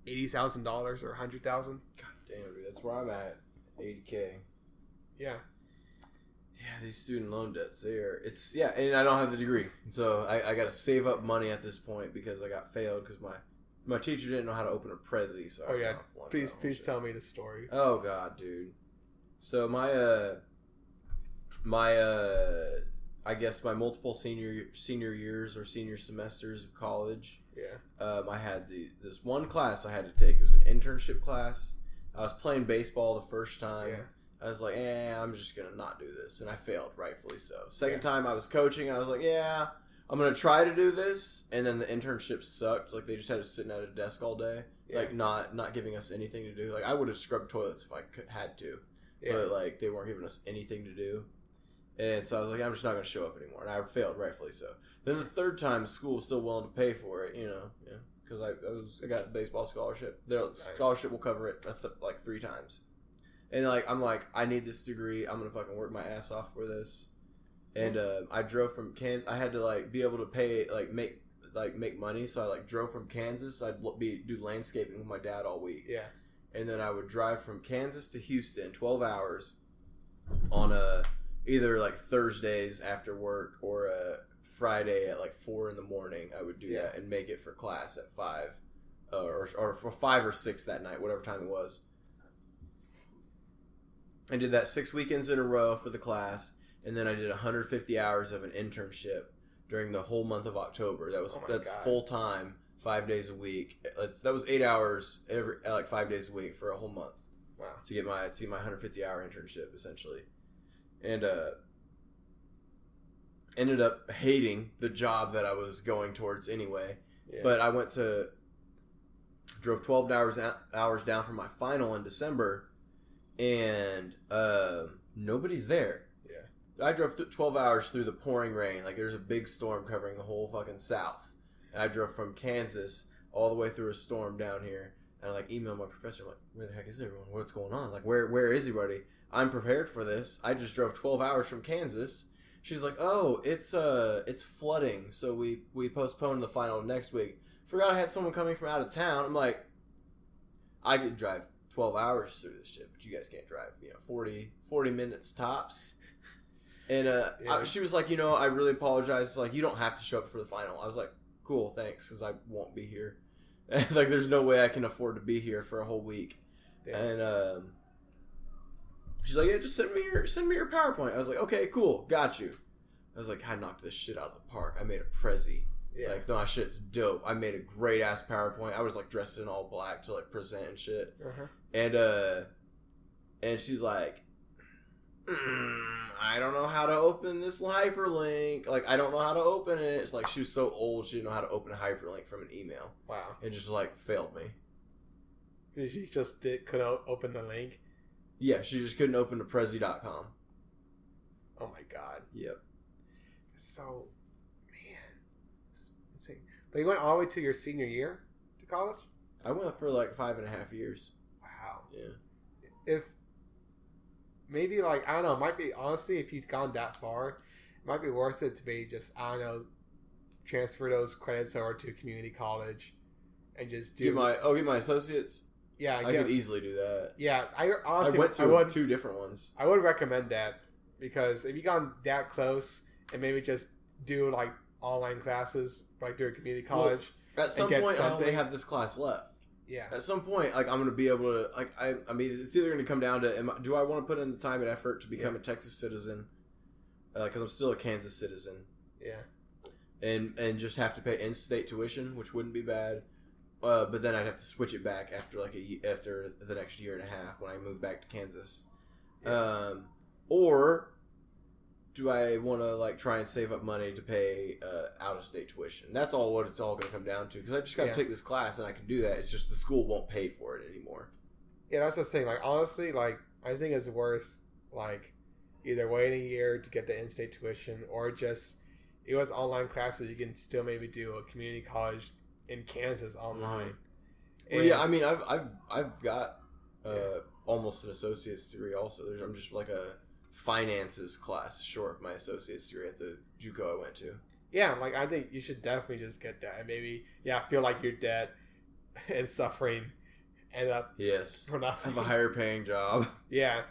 eighty thousand dollars or a hundred thousand? God damn, dude, that's where I'm at. 80k. Yeah. Yeah, these student loan debts, there. It's yeah, and I don't have the degree, so I, I got to save up money at this point because I got failed because my my teacher didn't know how to open a Prezi. So I Oh yeah. kinda Please please shit. tell me the story. Oh god, dude. So my uh my uh I guess my multiple senior senior years or senior semesters of college, Yeah. um, I had the this one class I had to take. It was an internship class. I was playing baseball the first time. Yeah. I was like, eh, I'm just gonna not do this, and I failed, rightfully so. Second time I was coaching, I was like, yeah, I'm gonna try to do this, and then the internship sucked. Like they just had us sitting at a desk all day, Yeah. like not not giving us anything to do. Like I would have scrubbed toilets if I could, had to, Yeah. but like they weren't giving us anything to do. And so I was like, I'm just not gonna show up anymore, and I failed, rightfully so. Then the third time, school was still willing to pay for it, you know, yeah, because I, I was I got a baseball scholarship. Their scholarship will cover it a th- like three times. And like I'm like I need this degree. I'm gonna fucking work my ass off for this. And uh, I drove from Can. I had to like be able to pay like make like make money. So I like drove from Kansas. I'd be do landscaping with my dad all week, yeah. and then I would drive from Kansas to Houston, 12 hours, on a either like Thursdays after work or a Friday at like four in the morning. I would do Yeah. that and make it for class at five, uh, or or for five or six that night, whatever time it was. I did that six weekends in a row for the class, and then I did 150 hours of an internship during the whole month of October. That was Oh that's full time, five days a week. It's, that was eight hours every like five days a week for a whole month Wow. to get my to get my 150 hour internship essentially, and uh, ended up hating the job that I was going towards anyway. Yeah. But I went to drove 12 hours hours down for my final in December, and um nobody's there. Yeah. I drove th- 12 hours through the pouring rain. Like there's a big storm covering the whole fucking south, and I drove from Kansas all the way through a storm down here. And I like emailed my professor like, "Where the heck is everyone? What's going on? Like, where where is everybody? I'm prepared for this. I just drove 12 hours from Kansas." She's like, "Oh, it's uh, it's flooding, so we we postponed the final next week. Forgot I had someone coming from out of town." I'm like, "I could drive 12 hours through this shit, but you guys can't drive, you know, 40 40 minutes tops." And uh, Yeah. I, she was like, "You know, I really apologize. Like, you don't have to show up for the final." I was like, "Cool, thanks, because I won't be here. [laughs] like, there's no way I can afford to be here for a whole week." Damn. And um, she's like, "Yeah, just send me your send me your PowerPoint." I was like, "Okay, cool, got you." I was like, "I knocked this shit out of the park. I made a prezi. Yeah. Like, no, my shit's dope. I made a great ass PowerPoint. I was like dressed in all black to like present and shit." uh-huh. And uh, and she's like, mm, "I don't know how to open this hyperlink. Like, I don't know how to open it." It's like she was so old she didn't know how to open a hyperlink from an email. Wow. It just like failed me. Did She just did, couldn't open the link. Yeah, she just couldn't open to Prezi.com. Oh my god. Yep. So, man, it's insane. But you went all the way to your senior year to college. I went for like five and a half years. Wow. Yeah. If maybe like I don't know, it might be honestly if you'd gone that far, it might be worth it to be just I don't know, transfer those credits over to community college, and just do Get my oh, get my associates. yeah I could easily do that. yeah. I I honestly went to I would two different ones. I would recommend that because if you gone that close and maybe just do like online classes, like do a community Well, college. At some point, I only have this class left. yeah. At some point, like I'm gonna be able to like I I mean it's either gonna come down to am I, do I want to put in the time and effort to become Yeah. a Texas citizen because I'm still a Kansas citizen Yeah. and and just have to pay in-state tuition, which wouldn't be bad. Uh, but then I'd have to switch it back after like a after the next year and a half when I move back to Kansas. Um, or do I want to like try and save up money to pay uh, out of state tuition? That's all what it's all going to come down to because I just got to Yeah. take this class and I can do that. It's just the school won't pay for it anymore. Yeah, that's the thing. Like honestly, like I think it's worth like either waiting a year to get the in-state tuition or just it was online classes. You can still maybe do a community college in Kansas online. Well, And- yeah, I mean, I've I've I've got uh, almost an associate's degree. Also, There's, I'm just like a finances class short of my associate's degree at the JUCO I went to. yeah, like I think you should definitely just get that and maybe yeah feel like you're dead [laughs] and suffering, end up Yes, [laughs] for nothing. have a higher paying job. yeah,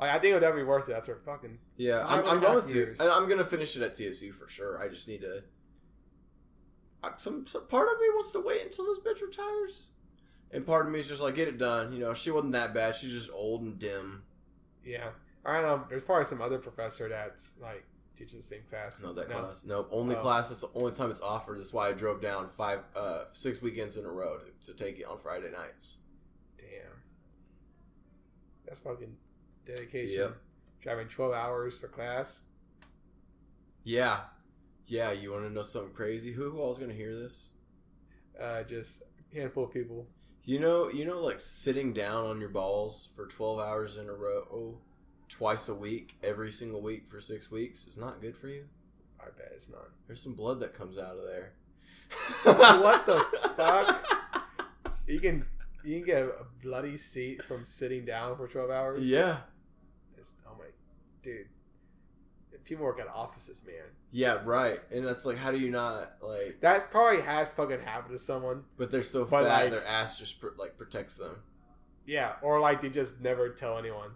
like, I think it'll definitely be worth it after fucking Yeah, I'm, I'm going to, years. and I'm going to finish it at TSU for sure. I just need to. Some, some part of me wants to wait until this bitch retires, and part of me is just like, get it done. You know, she wasn't that bad. She's just old and dim. yeah. I don't know. There's probably some other professor that's like teaches the same class. No, that No? class. Nope. Only Oh. class. That's the only time it's offered. That's why I drove down five, uh, six weekends in a row to, to take it on Friday nights. Damn. That's fucking dedication. Yep. Driving 12 hours for class. Yeah, yeah. You want to know something crazy? Who, who all's gonna hear this? Uh, just a handful of people. You know, you know, like sitting down on your balls for twelve hours in a row, twice a week, every single week for six weeks is not good for you. I bet it's not. There's some blood that comes out of there. What the fuck? [laughs] You can you can get a bloody seat from sitting down for 12 hours. Yeah, It's, oh my, dude. People work at offices, man. yeah, right. And that's like, how do you not like? That probably has fucking happened to someone. But they're so But, fat, like- their ass just pr- like protects them, Yeah, or like they just never tell anyone.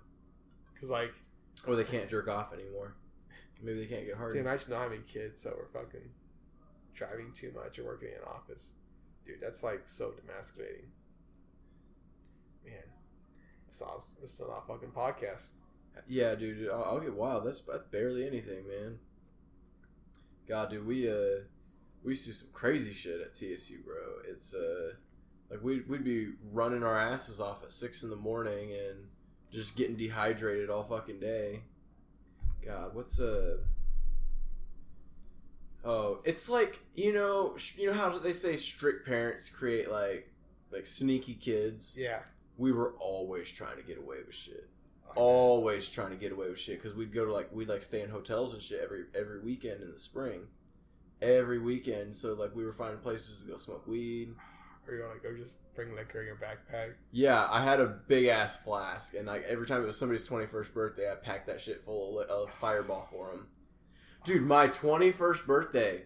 Cause like, or they can't jerk off anymore. Maybe they can't get hard. dude, imagine not having kids, so we're fucking driving too much or working in an office. Dude, that's like so demasculating. Man, this is this is not a fucking podcast. Yeah, dude, I'll, I'll get wild. That's that's barely anything, man. God, dude, we uh we used to do some crazy shit at TSU, bro. It's uh like we'd we'd be running our asses off at six in the morning and just getting dehydrated all fucking day. God, what's a Oh, it's like you know, sh- you know how they say strict parents create like like sneaky kids. Yeah. We were always trying to get away with shit. Oh, always trying to get away with shit because we'd go to like we'd like stay in hotels and shit every every weekend in the spring, every weekend. So like we were finding places to go smoke weed. Or you like, go just bring liquor in your backpack. Yeah, I had a big ass flask, and like every time it was somebody's twenty first birthday, I packed that shit full of, of Fireball for them. Dude, my twenty first birthday,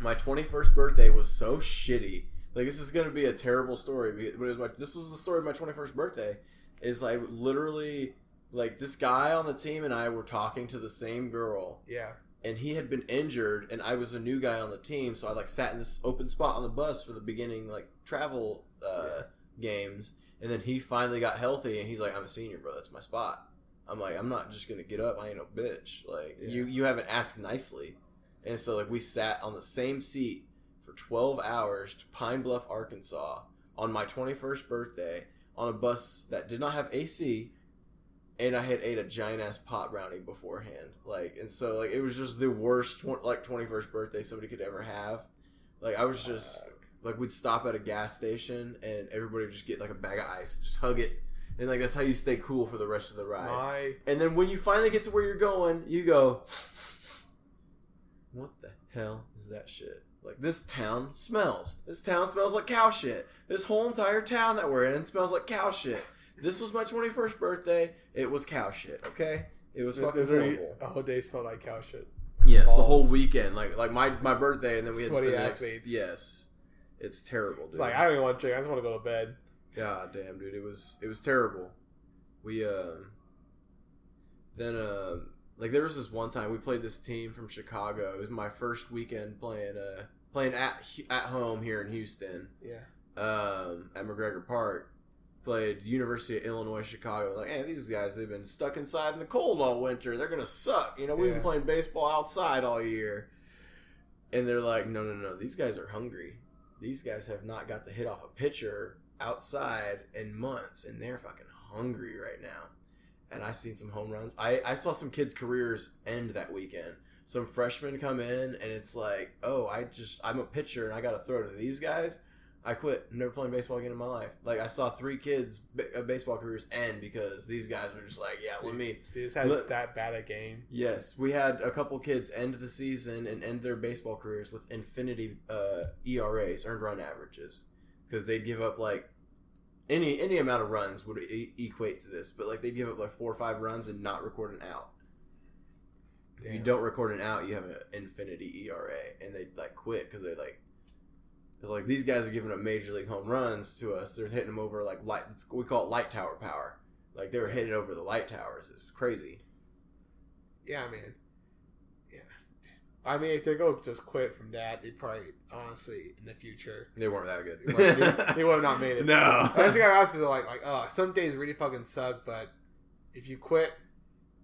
my twenty first birthday was so shitty. Like this is gonna be a terrible story, but was my this was the story of my twenty first birthday. Is like literally like this guy on the team and I were talking to the same girl, Yeah. And he had been injured and I was a new guy on the team so I like sat in this open spot on the bus for the beginning like travel uh, games and then he finally got healthy and he's like I'm a senior bro. That's my spot. I'm like I'm not just gonna get up. I ain't no bitch. Like Yeah. you you haven't asked nicely. And so like we sat on the same seat for 12 hours to Pine Bluff Arkansas on my 21st birthday on a bus that did not have AC and I had ate a giant ass pot brownie beforehand. Like, and so like it was just the worst tw- like twenty first birthday somebody could ever have. Like I was just like we'd stop at a gas station and everybody would just get like a bag of ice, just hug it, and like that's how you stay cool for the rest of the ride. my And then when you finally get to where you're going, you go, "What the hell is that shit?" Like this town smells. This town smells like cow shit. This whole entire town that we're in smells like cow shit. This was my 21st birthday. It was cow shit. Okay, it was fucking literally horrible. the whole day smelled like cow shit. Yes, the whole weekend, like like my my birthday, and then we had Sweaty spent the next. athletes. Yes, it's terrible. Dude. It's like I don't even want to drink. I just want to go to bed. God damn, dude, it was it was terrible. We um then um like there was this one time we played this team from Chicago. It was my first weekend playing uh playing at at home here in Houston Yeah. um at MacGregor Park. Played University of Illinois Chicago. Like, hey, these guys they've been stuck inside in the cold all winter. They're gonna suck. You know, we've Yeah. been playing baseball outside all year. And they're like, no, no, no. These guys are hungry. These guys have not got to hit off a pitcher outside in months, and they're fucking hungry right now. And I seen some home runs. I, I saw some kids' careers end that weekend. Some freshmen come in, and it's like, oh, I just I'm a pitcher, and I got to throw to these guys. I quit. Never playing baseball again in my life. Like I saw three kids' ba- uh, baseball careers end because these guys were just like, yeah, let me They just had Look- that bad a game. Yes, we had a couple kids end the season and end their baseball careers with infinity uh, ERAs, earned run averages, because they'd give up like any any amount of runs would e- equate to this, but like they'd give up like four or five runs and not record an out. If you don't record an out, you have an infinity ERA, and they like quit because they like. It's like these guys are giving up major league home runs to us. They're hitting them over like light. We call it light tower power. Like they were hitting over the light towers. It was crazy. Yeah, man. Yeah. I mean, if they go just quit from that, they probably honestly in the future They weren't that good. they would, [laughs] they, they would have not made it. No. That's the guy I was like, like, oh, some days really fucking suck, but if you quit,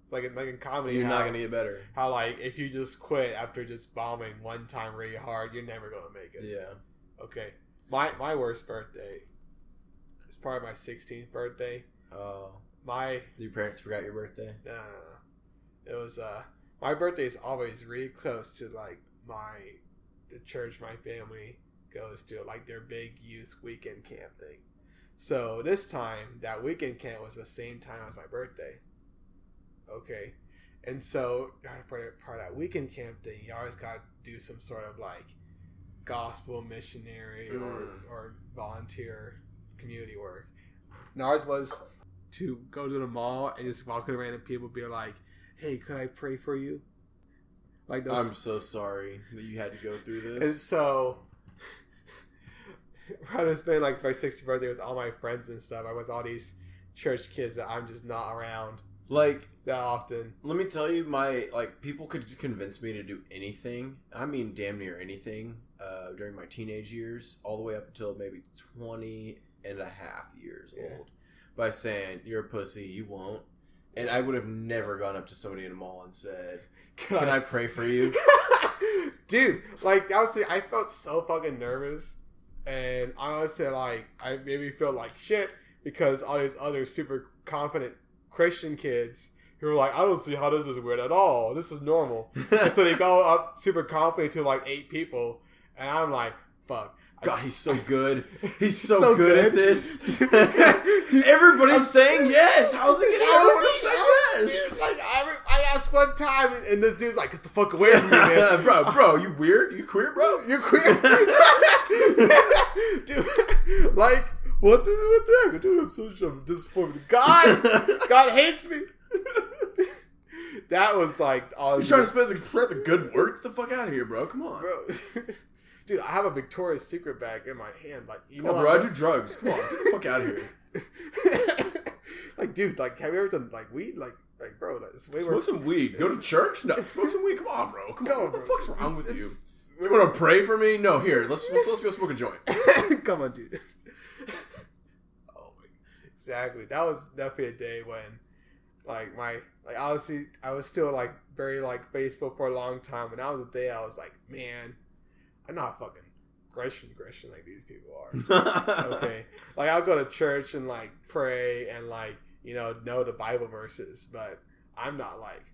it's like in, like in comedy, You're how, not gonna get better. how like if you just quit after just bombing one time really hard, you're never gonna make it. Yeah. Okay, my my worst birthday is probably my 16th birthday. Oh, My your parents forgot your birthday. no, no, no. it was uh my birthday is always really close to like my the church my family goes to like their big youth weekend camp thing. So this time that weekend camp was the same time as my birthday. Okay. And so for part of that weekend camp thing, you always got to do some sort of like gospel missionary or, Mm. or volunteer community work. And ours was to go to the mall and just walk with random people, be like, "Hey, could I pray for you?" Like those. I'm so sorry that you had to go through this. and so, [laughs] I was spending like my 60th birthday with all my friends and stuff. I was all these church kids that I'm just not around Like, that often. let me tell you, my like people could convince me to do anything. I mean, damn near anything uh, during my teenage years, all the way up until maybe 20 and a half years Yeah. old, by saying you're a pussy, you won't. And I would have never gone up to somebody in a mall and said, "Can I pray for you?" [laughs] dude. Like honestly, I felt so fucking nervous, and I honestly, like I made me feel like shit because all these other super confident Christian kids who were like, I don't see how this is weird at all. This is normal. [laughs] so they go up super confident to like eight people, and I'm like, fuck. God, he's so good. [laughs] He's so, So good, at this. [laughs] Everybody's saying yes. How's he everyone to say yes? Like I, I asked one time, and- this dude's like, "Get the fuck away from me, man." [laughs] bro, bro, you weird? You queer, bro? You're queer, dude. Like, what the what the heck, dude? I'm so I'm disappointed. God, God hates me. that was like, all He's trying to spread the, spread the good word. Get the fuck out of here, bro. Come on. bro. Dude, I have a Victoria's Secret bag in my hand. Like, you Come know, on, bro. I I'm- do drugs. Come on, get the fuck out of here. [laughs] like, dude, like, have you ever done like weed? Like, like, bro, like, it's way Smoke more. some weed. Go to church? No, [laughs] smoke some weed. Come on, bro. Come on. What the bro. fuck's wrong It's- with you? it's- You want to pray for me? No, here. Let's let's, let's go smoke a joint. [laughs] Come on, dude. oh my, exactly. That was definitely a day when, like, my like obviously I was still like very like faithful for a long time, and that was a day I was like, man, I'm not fucking Christian Christian like these people are. [laughs] okay, like I'll go to church and like pray and like you know know the Bible verses, but I'm not like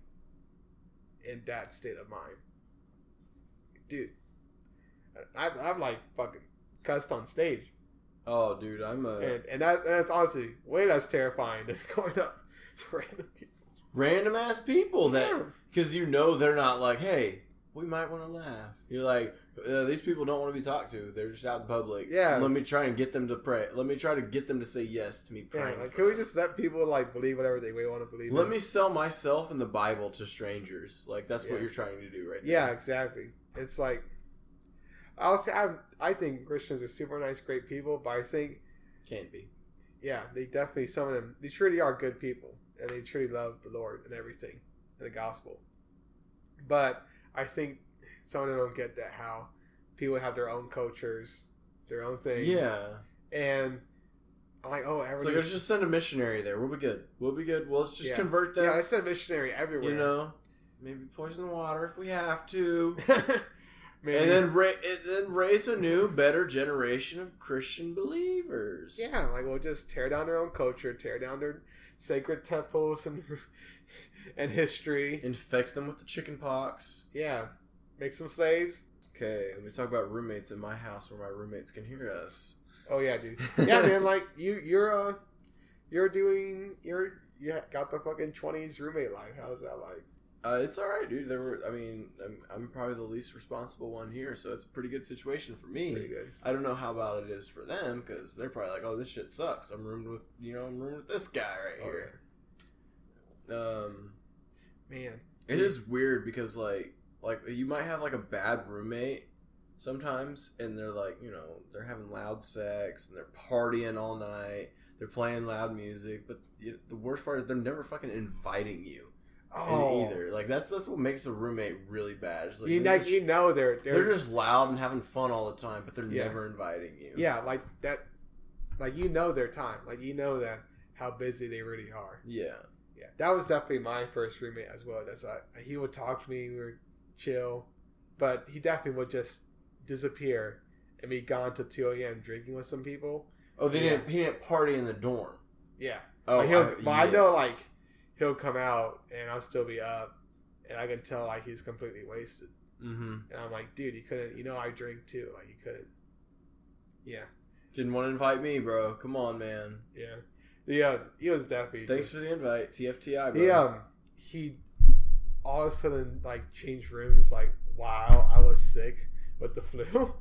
in that state of mind, dude. I, I'm like fucking cussed on stage. Oh, dude, I'm a and and that and that's honestly way less terrifying than [laughs] going up to random people. random ass people that Yeah. because you know they're not like, hey, we might want to laugh. You're like, uh, these people don't want to be talked to. They're just out in public. Yeah. Let me try and get them to pray. Let me try to get them to say yes to me Yeah, like can we just let people like believe whatever they want to believe? Let in? me sell myself and the Bible to strangers. Like that's what you're trying to do right Yeah, there. exactly. It's like I'll say I I think Christians are super nice, great people, but I think Can't be. yeah, they definitely some of them they truly are good people and they truly love the Lord and everything and the gospel. But I think some of them don't get that how people have their own cultures, their own thing. Yeah. And I'm like, oh, It's like let's just send a missionary there. We'll be good. We'll be good. We'll let's just Yeah. convert them. Yeah, I said missionary everywhere. you know, maybe poison the water if we have to. [laughs] Maybe. And then, ra- and then raise a new, better generation of Christian believers. Yeah, like we'll just tear down their own culture, tear down their sacred temples and [laughs] and history. Infect them with the chicken pox. Yeah, make some slaves. Okay, let me talk about roommates in my house where my roommates can hear us. Oh yeah, dude. [laughs] Yeah, man. Like you, you're uh, you're doing, you're you got the fucking twenties roommate life. How's that like? Uh, it's all right, dude. There were, I mean, I'm, I'm probably the least responsible one here, so it's a pretty good situation for me. Pretty good. I don't know how about it is for them because they're probably like, "Oh, this shit sucks." I'm roomed with, you know, I'm roomed with this guy right Oh, here. Um, Man, It is weird because like like you might have like a bad roommate sometimes and they're like, you know, they're having loud sex and they're partying all night. They're playing loud music, but you the worst part is they're never fucking inviting you in oh, either. Like that's that's what makes a roommate really bad. Like you know, just, you know they're they're, they're just loud and having fun all the time, but they're Yeah. never inviting you. yeah, like that, like you know their time, like you know that how busy they really are. Yeah. Yeah, that was definitely my first roommate as well. That's uh, he would talk to me, we were chill, but he definitely would just disappear and be gone till two a.m. drinking with some people. Oh, they Yeah. didn't. He didn't party in the dorm. Yeah, Oh, but, he'll, I- but I know like he'll come out and I'll still be up, and I can tell like he's completely wasted. Mm-hmm. And I'm like, dude, you couldn't. You know, I drink too. Like you couldn't. Yeah, Didn't want to invite me, bro. Come on, man. yeah. Yeah, he was definitely. Thanks just- for the invite, TFTI, bro. He um he all of a sudden like changed rooms like wow I was sick with the flu.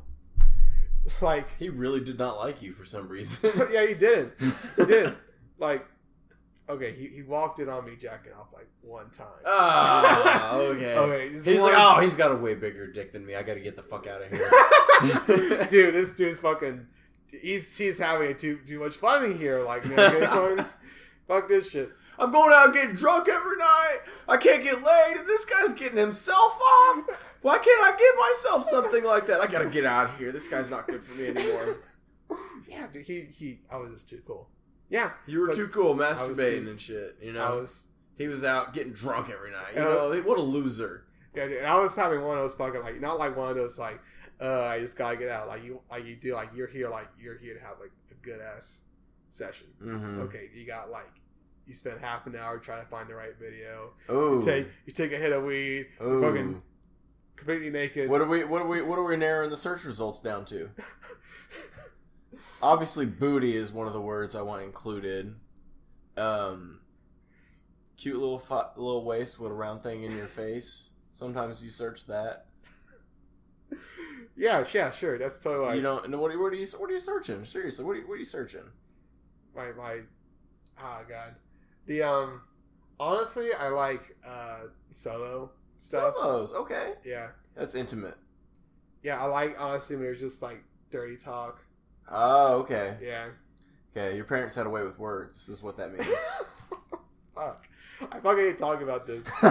[laughs] like He really did not like you for some reason. [laughs] yeah, he didn't. He did. [laughs] Like okay, he, he walked in on me jacking off like one time. Ah, okay. Okay, He's one- like, oh, he's got a way bigger dick than me. I got to get the fuck out of here. dude, this dude's fucking. He's he's having too too much fun in here. Like man, fuck this shit. I'm going out getting drunk every night. I can't get laid, and this guy's getting himself off. Why can't I get myself something like that? I gotta get out of here. This guy's not good for me anymore. Yeah, dude, he he. I was just too cool. Yeah, You were too cool masturbating too- and shit. You know, was. he was out getting drunk every night. You Uh, know, what a loser. Yeah, dude, and I was having one of those fucking like not like one of those like uh I just gotta get out like you like you do like you're here like you're here to have like a good ass session. Mm-hmm. Okay, you got like you spend half an hour trying to find the right video. Ooh. You take you take a hit of weed, fucking completely naked. What are we? What are we? What are we narrowing the search results down to? Obviously, booty is one of the words I want included. Um, cute little fi- little waist with a round thing in your face. Sometimes you search that. yeah, yeah, sure. That's totally why You don't. know what, are- what are you? What are you searching? Seriously, what are you, what are you searching? my my oh god. The um honestly I like uh solo stuff. Solos. Okay, Yeah. that's intimate. Yeah, I like honestly when there's just like dirty talk. Oh, okay. Yeah. Okay, your parents had a way with words. Is what that means. [laughs] Fuck. I fucking hate talking about this. [laughs]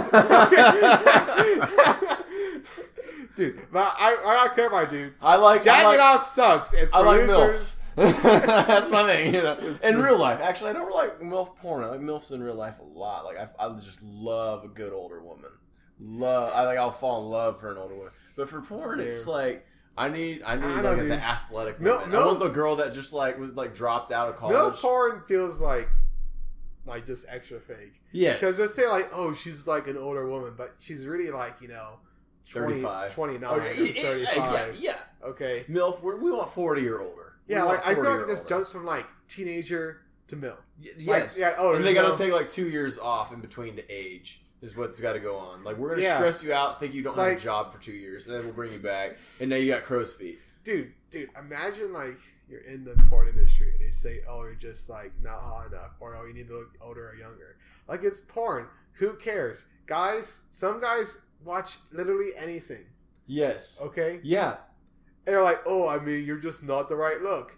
dude, but I I don't care about dude. I like. I Jacking like, off sucks. It's I for like milfs. [laughs] That's my thing. You know, in real life, actually, I don't like milf porn. I like milfs in real life a lot. Like I, I just love a good older woman. Love. I like. I'll fall in love for an older woman. But for porn, it's like. I need, I need I like the athletic woman. mil- I want the girl that just like was like dropped out of college. Milk porn feels like like just extra fake. yes, Because they say like, oh, she's like an older woman, but she's really like you know, 20, 35. 29, Oh, or yeah, yeah, 35. yeah, yeah. Okay. Milf, we're, we want forty or older. Yeah, like I feel like just jumps from like teenager to mill. Y- Like, Yes. yeah. Oh, and they got to take like two years off in between to age. Is what's got to go on. Like we're gonna Yeah. stress you out, think you don't have a job for two years, and then we'll bring you back, and now you got crow's feet. dude, dude. Imagine like you're in the porn industry and they say, oh, you're just like not hot enough, or oh, you need to look older or younger. Like it's porn. Who cares, guys? Some guys watch literally anything. Yes. Okay, Yeah. And they're like, oh, I mean, you're just not the right look.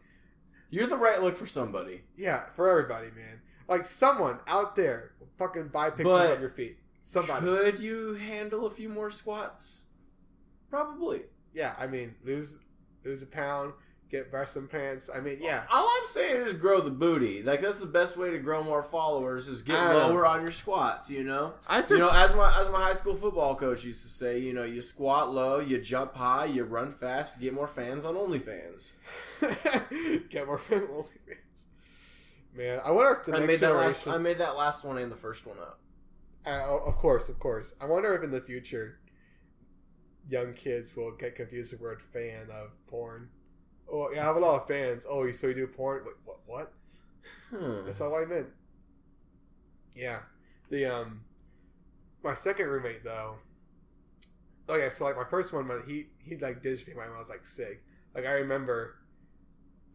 You're the right look for somebody. Yeah, for everybody, man. Like someone out there will fucking buy pictures But of your feet. Somebody. Could you handle a few more squats? Probably. Yeah, I mean, lose lose a pound, get breast pants. I mean, yeah. All I'm saying is grow the booty. Like that's the best way to grow more followers is get don't know. lower on your squats. You know. I You know, as my as my high school football coach used to say, you know, you squat low, you jump high, you run fast, get more fans on OnlyFans. [laughs] get more fans on OnlyFans. Man, I wonder if the I next made that generation. last. I made that last one and the first one up. Uh, of course, of course. I wonder if in the future, young kids will get confused with the word "fan" of porn. Oh, yeah, I have a lot of fans. Oh, you so you do porn? Wait, what? What? Hmm. That's not what I meant. Yeah, the um, my second roommate though. Okay, so like my first one, but he he like ditched me when I was like sick. Like I remember,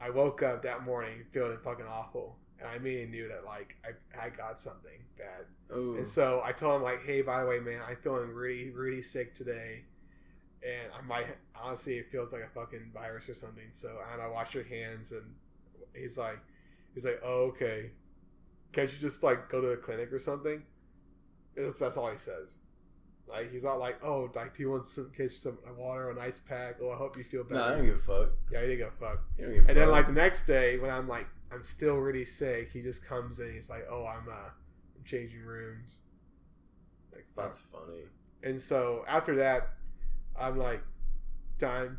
I woke up that morning feeling fucking awful, and I immediately knew that like I I got something bad. Oh. And so I told him like, "Hey, by the way, man, I'm feeling really, really sick today, and I might honestly it feels like a fucking virus or something. So and I wash your hands." And he's like, he's like, "Oh, okay. Can't you just like go to the clinic or something?" That's, that's all he says. Like he's not like, "Oh, like do you want some case some water, an ice pack? Oh, I hope you feel No, I don't give a fuck. yeah, he didn't give a fuck. Don't give And then like the next day when I'm like I'm still really sick, he just comes in. He's like, "Oh, I'm uh, I'm changing rooms." Like fuck. that's funny. And so after that, I'm like, time,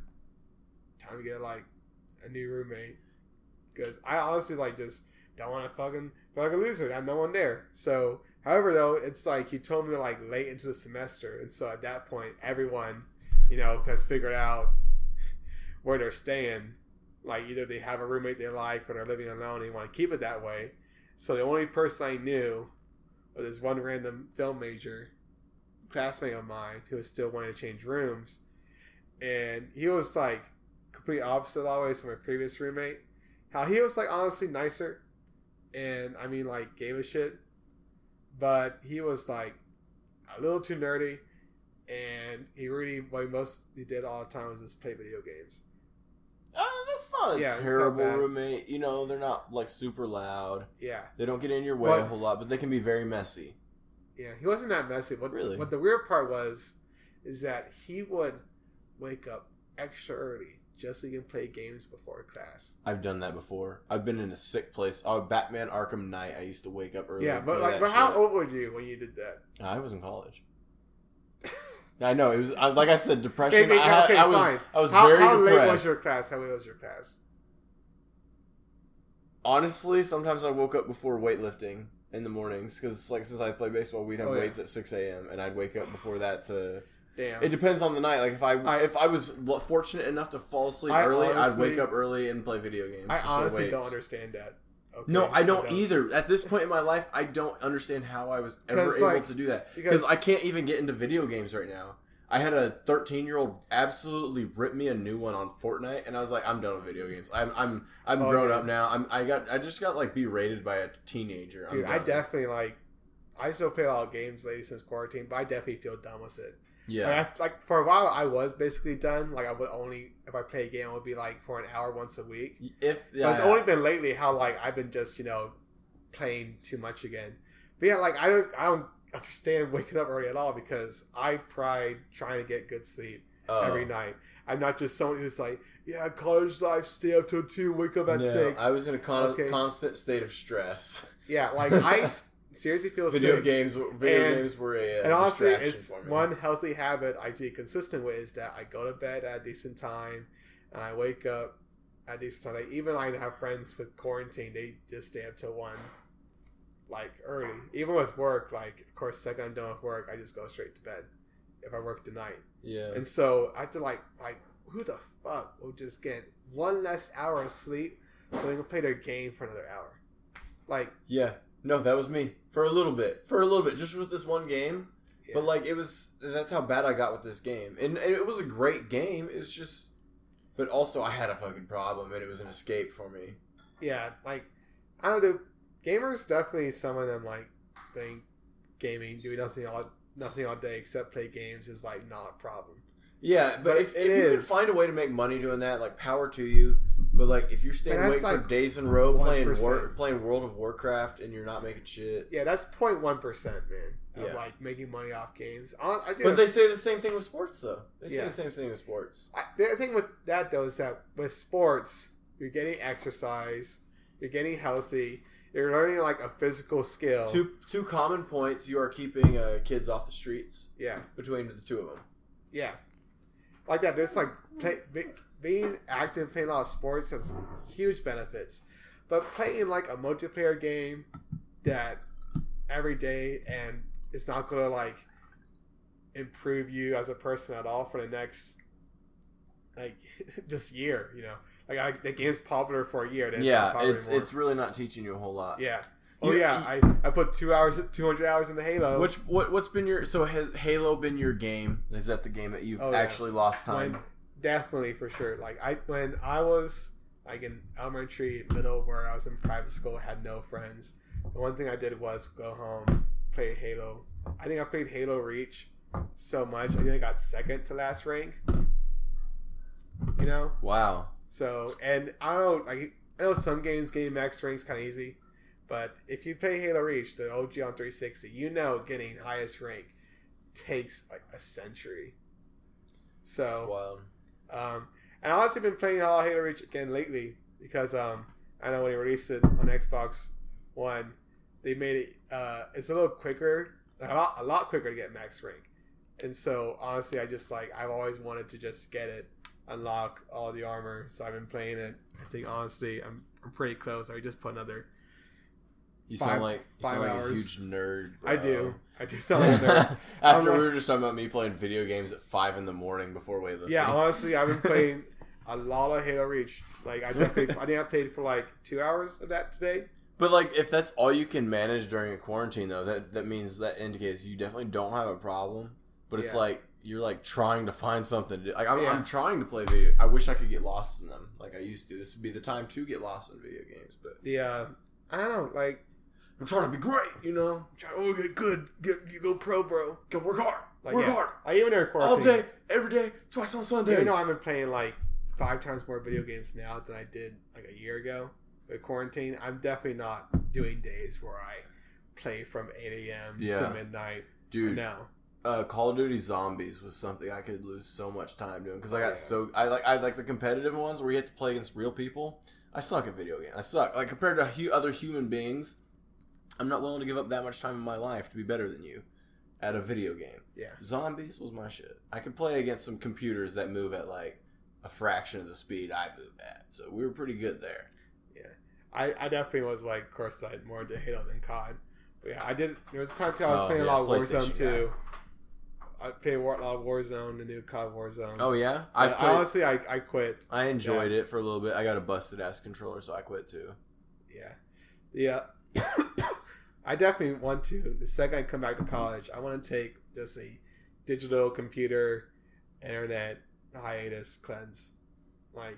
time to get like a new roommate because I honestly like just don't want to fucking like a loser. I have no one there. So, however, though, it's like he told me like late into the semester, and so at that point, everyone, you know, has figured out where they're staying. Like either they have a roommate they like, or they're living alone and they want to keep it that way. So the only person I knew was this one random film major classmate of mine who was still wanting to change rooms, and he was like complete opposite always from my previous roommate. How he was like honestly nicer, and I mean like gave a shit, but he was like a little too nerdy, and he really what he mostly did all the time was just play video games. Uh, that's not a Yeah, it's not terrible roommate. You know, they're not like super loud. Yeah, They don't get in your way Well- a whole lot, but they can be very messy. Yeah, he wasn't that messy. What Really? What the weird part was, is that he would wake up extra early just so he can play games before class. I've done that before. I've been in a sick place. Oh, Batman Arkham Knight. I used to wake up early. Yeah, but like, but how old were you when you did that? I was in college. [laughs] I know it was I, like I said, depression. Okay, okay, I, okay, I was fine. I was how, very how late was your class? How late was your class? Honestly, sometimes I woke up before weightlifting in the mornings because, like, since I play baseball, we'd have Oh, yeah. weights at six a.m. and I'd wake up before that to. Damn. It depends on the night. Like if I, I- if I was fortunate enough to fall asleep I early, I'd wake up early and play video games. I honestly don't understand that. Okay, No, I don't either. At this point in my life, I don't understand how I was ever able like, to do that because I can't even get into video games right now. I had a 13 year old absolutely rip me a new one on Fortnite, and I was like, I'm done with video games. I'm I'm I'm Oh, grown yeah. up now. I'm I got I just got like berated by a teenager. Dude, I definitely like. I still play a lot of games lately since quarantine, but I definitely feel done with it. yeah Like, I, like for a while, I was basically done. Like I would only if I play a game, it would be like for an hour once a week. if But yeah, it's only been lately how like I've been just you know playing too much again. But yeah, like I don't I don't understand waking up early at all because I pride trying to get good sleep uh, every night. I'm not just someone who's like, yeah, college life, stay up till two, wake up at no, six. I was in a con- Okay. constant state of stress. yeah, like I [laughs] seriously feel video sick. games, video And- games were a uh, And honestly, it's one healthy habit I stay consistent with is that I go to bed at a decent time and I wake up at a decent time. Like, even I have friends with quarantine, they just stay up till one, like early. Even with work, like of course, second I'm done with work, I just go straight to bed if I work tonight. yeah, And so I have to like like who the fuck will just get one less hour of sleep so they can play their game for another hour? Like Yeah. No, that was me. For a little bit. For a little bit. Just with this one game. Yeah. But like it was that's how bad I got with this game. And, and it was a great game. It's just but also I had a fucking problem and it was an escape for me. yeah, like I don't know. Gamers definitely some of them like think gaming, doing nothing all nothing all day except play games is like not a problem. Yeah, but, But if, if you is. find a way to make money doing that, like power to you. But like if you're staying awake for days in a row playing war, playing World of Warcraft and you're not making shit. Yeah, that's 0.1 percent, man. Of Yeah. like making money off games. I, I do But they say the same thing with sports though. They say Yeah. the same thing with sports. I, the thing with that though is that with sports, you're getting exercise, you're getting healthy, you're learning like a physical skill. Two two common points you are keeping uh, kids off the streets yeah, between the two of them. yeah, like that. There's like play, be, being active, playing a lot of sports has huge benefits, but playing like a multiplayer game that every day and it's not gonna like improve you as a person at all for the next like [laughs] just year. You know, like I, the game's popular for a year. not yeah, it's anymore. it's really not teaching you a whole lot. yeah. Oh You- yeah, I, I put two hours, two hundred hours in the Halo. Which what what's been your so has Halo been your game? Is that the game that you've Oh, yeah. actually lost when, time? definitely for sure. Like I when I was like in elementary, middle, where I was in private school, had no friends. The one thing I did was go home, play Halo. I think I played Halo Reach so much. I think I got second to last rank. You know, Wow. So and I don't know, like I know some games getting max ranks kind of easy, but if you play Halo Reach, the OG on 360, you know getting highest rank takes like a century. So um, and I've also been playing a lot of Halo Reach again lately because um, I know when they released it on Xbox One, they made it. Uh, it's a little quicker, a lot, a lot quicker to get max rank. And so honestly, I just like I've always wanted to just get it, unlock all the armor. So I've been playing it. I think honestly, I'm I'm pretty close. I just put another. You Five- sound like you sound like hours. a huge nerd. I do. I do sound like a nerd. [laughs] After I'm we were just talking about me playing video games at five in the morning before weightlifting. Yeah, honestly, I've been playing [laughs] a lot of Halo Reach. Like I definitely, I think I played for like two hours of that today. But like, if that's all you can manage during a quarantine, though, that that means that indicates you definitely don't have a problem. But it's Yeah. like you're like trying to find something. To do. Like I'm, Yeah. I'm trying to play video. I wish I could get lost in them like I used to. This would be the time to get lost in video games. But uh, I don't know, like I'm trying to be great. You know, try oh get good, get, get go pro, bro. go work hard, Like work yeah, hard I even in all day, every day, twice on Sundays. Even though I've been playing like five times more video games now than I did like a year ago with quarantine, I'm definitely not doing days where I play from 8 a.m. Yeah. to midnight. Dude, now, uh, Call of Duty Zombies was something I could lose so much time doing because I got Yeah. so I like I like the competitive ones where you have to play against real people. I suck at video games. I suck like compared to hu- other human beings. I'm not willing to give up that much time in my life to be better than you. at a video game. Yeah. Zombies was my shit. I could play against some computers that move at like a fraction of the speed I move at, so we were pretty good there. Yeah. I, I definitely was like, of course, I had more into Halo than COD. But yeah, I did. There was a time too I was Oh, playing yeah, a lot of Warzone too. I played War, a Warzone, the new COD Warzone. Oh yeah, I played, honestly, I, I quit. I enjoyed it for a little bit. I got a busted ass controller, so I quit too. Yeah, yeah. [coughs] I definitely want to. The second I come back to college, I want to take just a digital computer, internet hiatus cleanse. Like,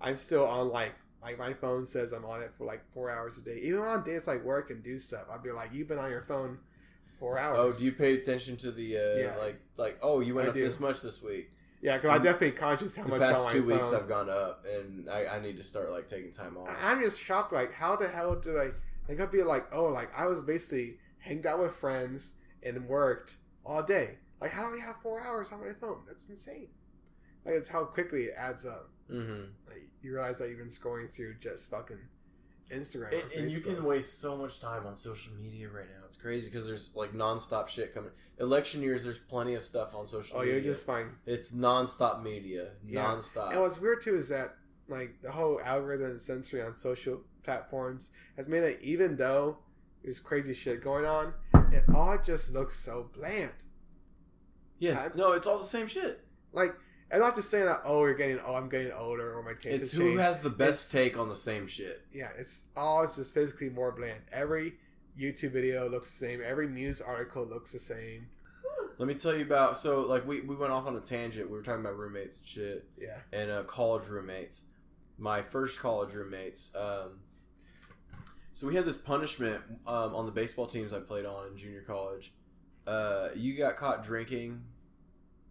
I'm still on like like my phone says I'm on it for like four hours a day. Even on days like work and do stuff, I'd be like, "You've been on your phone four hours." Oh, do you pay attention to the uh, Yeah. like like oh you went I up do. this much this week? Yeah, because I definitely conscious how The much past on my two weeks phone. I've gone up, and I, I need to start like taking time off. I- I'm just shocked. Like, how the hell did I? Like, I'd be like, oh, like I was basically hanged out with friends and worked all day. Like, how do I have four hours on my phone? That's insane. Like, it's how quickly it adds up. Mm-hmm. Like, you realize that you've been scrolling through just fucking Instagram. And, and you can waste so much time on social media right now. It's crazy because there's like nonstop shit coming. Election years, there's plenty of stuff on social Oh, media. you're just fine. It's nonstop media, Yeah. nonstop. And what's weird too is that like the whole algorithm censoring on social platforms has made it even though there's crazy shit going on, it all just looks so bland. yes, I- no, it's all the same shit. Like I'm not just saying that. Oh, you're getting. Oh, I'm getting older, or my taste It's who changed. has the best take on the same shit. yeah, it's all it's just physically more bland. Every YouTube video looks the same. Every news article looks the same. Let me tell you about. So like we we went off on a tangent. We were talking about roommates and shit. Yeah, and uh, college roommates. My first college roommates. Um, so we had this punishment um, on the baseball teams I played on in junior college. Uh, you got caught drinking.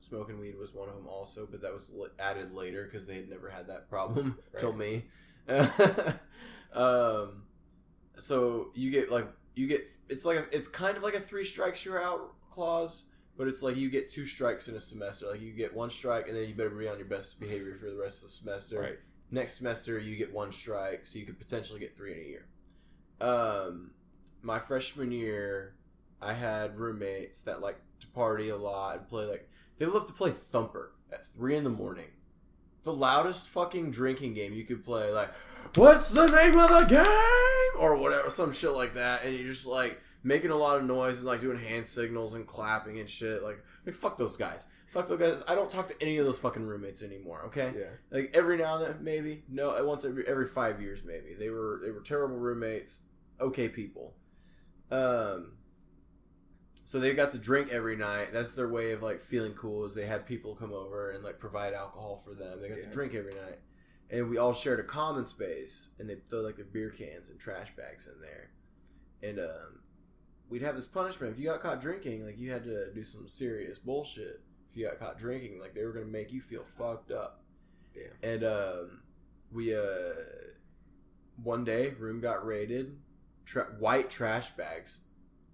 Smoking weed was one of them also, but that was added later because they had never had that problem [laughs] till me. [laughs] um, so you get like you get it's like a, it's kind of like a three strikes you're out clause, but it's like you get two strikes in a semester. Like you get one strike, and then you better be on your best behavior for the rest of the semester. right. Next semester, you get one strike, so you could potentially get three in a year. Um, my freshman year, I had roommates that like to party a lot and play like they love to play Thumper at three in the morning. The loudest fucking drinking game you could play, like, what's the name of the game? Or whatever, some shit like that. And you're just like making a lot of noise and like doing hand signals and clapping and shit. Like, like fuck those guys. Fuck those guys. I don't talk to any of those fucking roommates anymore, okay? Yeah, like every now and then maybe no once every every five years maybe they were they were terrible roommates okay people um so they got to drink every night. That's their way of like feeling cool is they had people come over and like provide alcohol for them. They got Yeah. to drink every night. And we all shared a common space and they throw like their beer cans and trash bags in there. And um we'd have this punishment. If you got caught drinking like you had to do some serious bullshit. If you got caught drinking like they were gonna make you feel fucked up. Damn. and um, we uh, one day room got raided. Tra- white trash bags,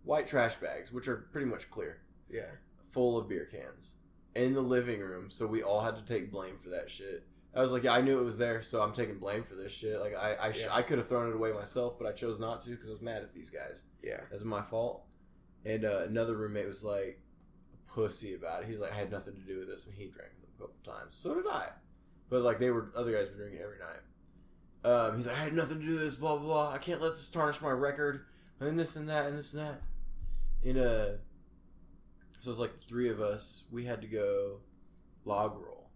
white trash bags, which are pretty much clear, yeah. full of beer cans in the living room. So we all had to take blame for that shit. I was like, yeah, I knew it was there, so I'm taking blame for this shit. Like, I I, sh- Yeah. I could have thrown it away myself, but I chose not to because I was mad at these guys. Yeah. That's my fault. And uh, another roommate was like pussy about it. He's like, I had nothing to do with this when he drank them a couple times. So did I. But like they were, other guys were drinking every night. Um, he's like, I had nothing to do with this. Blah blah blah. I can't let this tarnish my record. And this and that and this and that. And a so it's like the three of us. We had to go log roll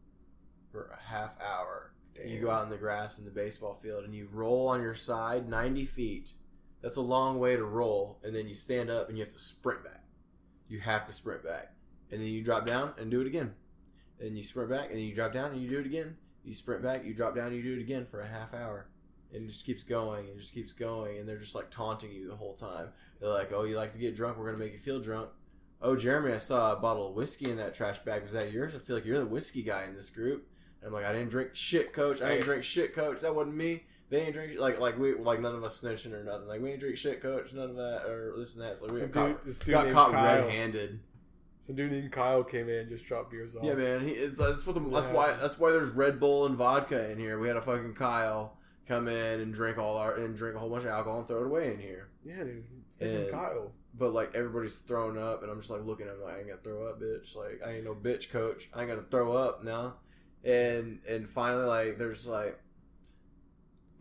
for a half hour. Damn. You go out in the grass in the baseball field and you roll on your side 90 feet. That's a long way to roll. And then you stand up and you have to sprint back. You have to sprint back. And then you drop down and do it again. And you sprint back and then you drop down and you do it again. You sprint back, you drop down, you do it again for a half hour. And it just keeps going and just keeps going. And they're just like taunting you the whole time. They're like, oh, you like to get drunk? We're going to make you feel drunk. Oh, Jeremy, I saw a bottle of whiskey in that trash bag. Was that yours? I feel like you're the whiskey guy in this group. And I'm like, I didn't drink shit, coach. I didn't drink shit, coach. That wasn't me. They ain't drink like like we like none of us snitching or nothing. Like we ain't drink shit, coach. None of that or this and that. It's like we Some got dude, caught, got caught Kyle. red-handed. Some dude named Kyle came in and just dropped beers off. Yeah, man. He, it's, that's what the, that's why that's why there's Red Bull and vodka in here. We had a fucking Kyle come in and drink all our and drink a whole bunch of alcohol and throw it away in here. Yeah, dude. And- Kyle. but like everybody's thrown up, and I'm just like looking at them like I ain't gonna throw up, bitch. Like I ain't no bitch, coach. I ain't gonna throw up now. And and finally, like there's like,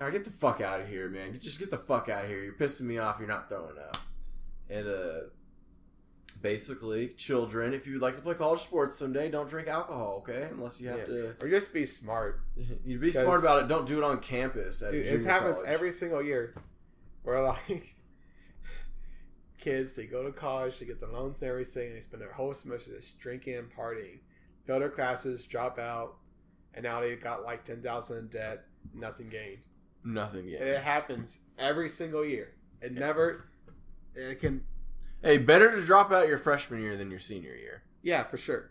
all right, get the fuck out of here, man. Just get the fuck out of here. You're pissing me off. You're not throwing up. And uh, basically, children, if you'd like to play college sports someday, don't drink alcohol, okay? Unless you have Yeah. to. Or just be smart. [laughs] You be smart about it. Don't do it on campus. At Dude, it happens college. every single year. Where like [laughs] kids, they go to college, they get the loans and everything, and they spend their whole semester just drinking and partying, fail their classes, drop out, and now they got like ten thousand in debt, nothing gained. nothing And yet. it happens every single year. It never. It can. Hey, better to drop out your freshman year than your senior year. Yeah, for sure.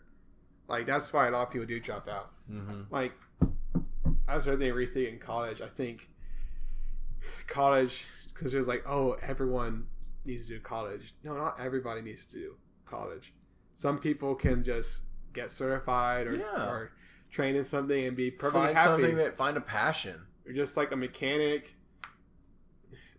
Like that's why a lot of people do drop out. Mm-hmm. like as I think everything in college, I think college because there's like, oh, everyone needs to do college. No, not everybody needs to do college. Some people can just get certified or, Yeah. or train in something and be perfectly Find happy. something that find a passion. You're just like a mechanic,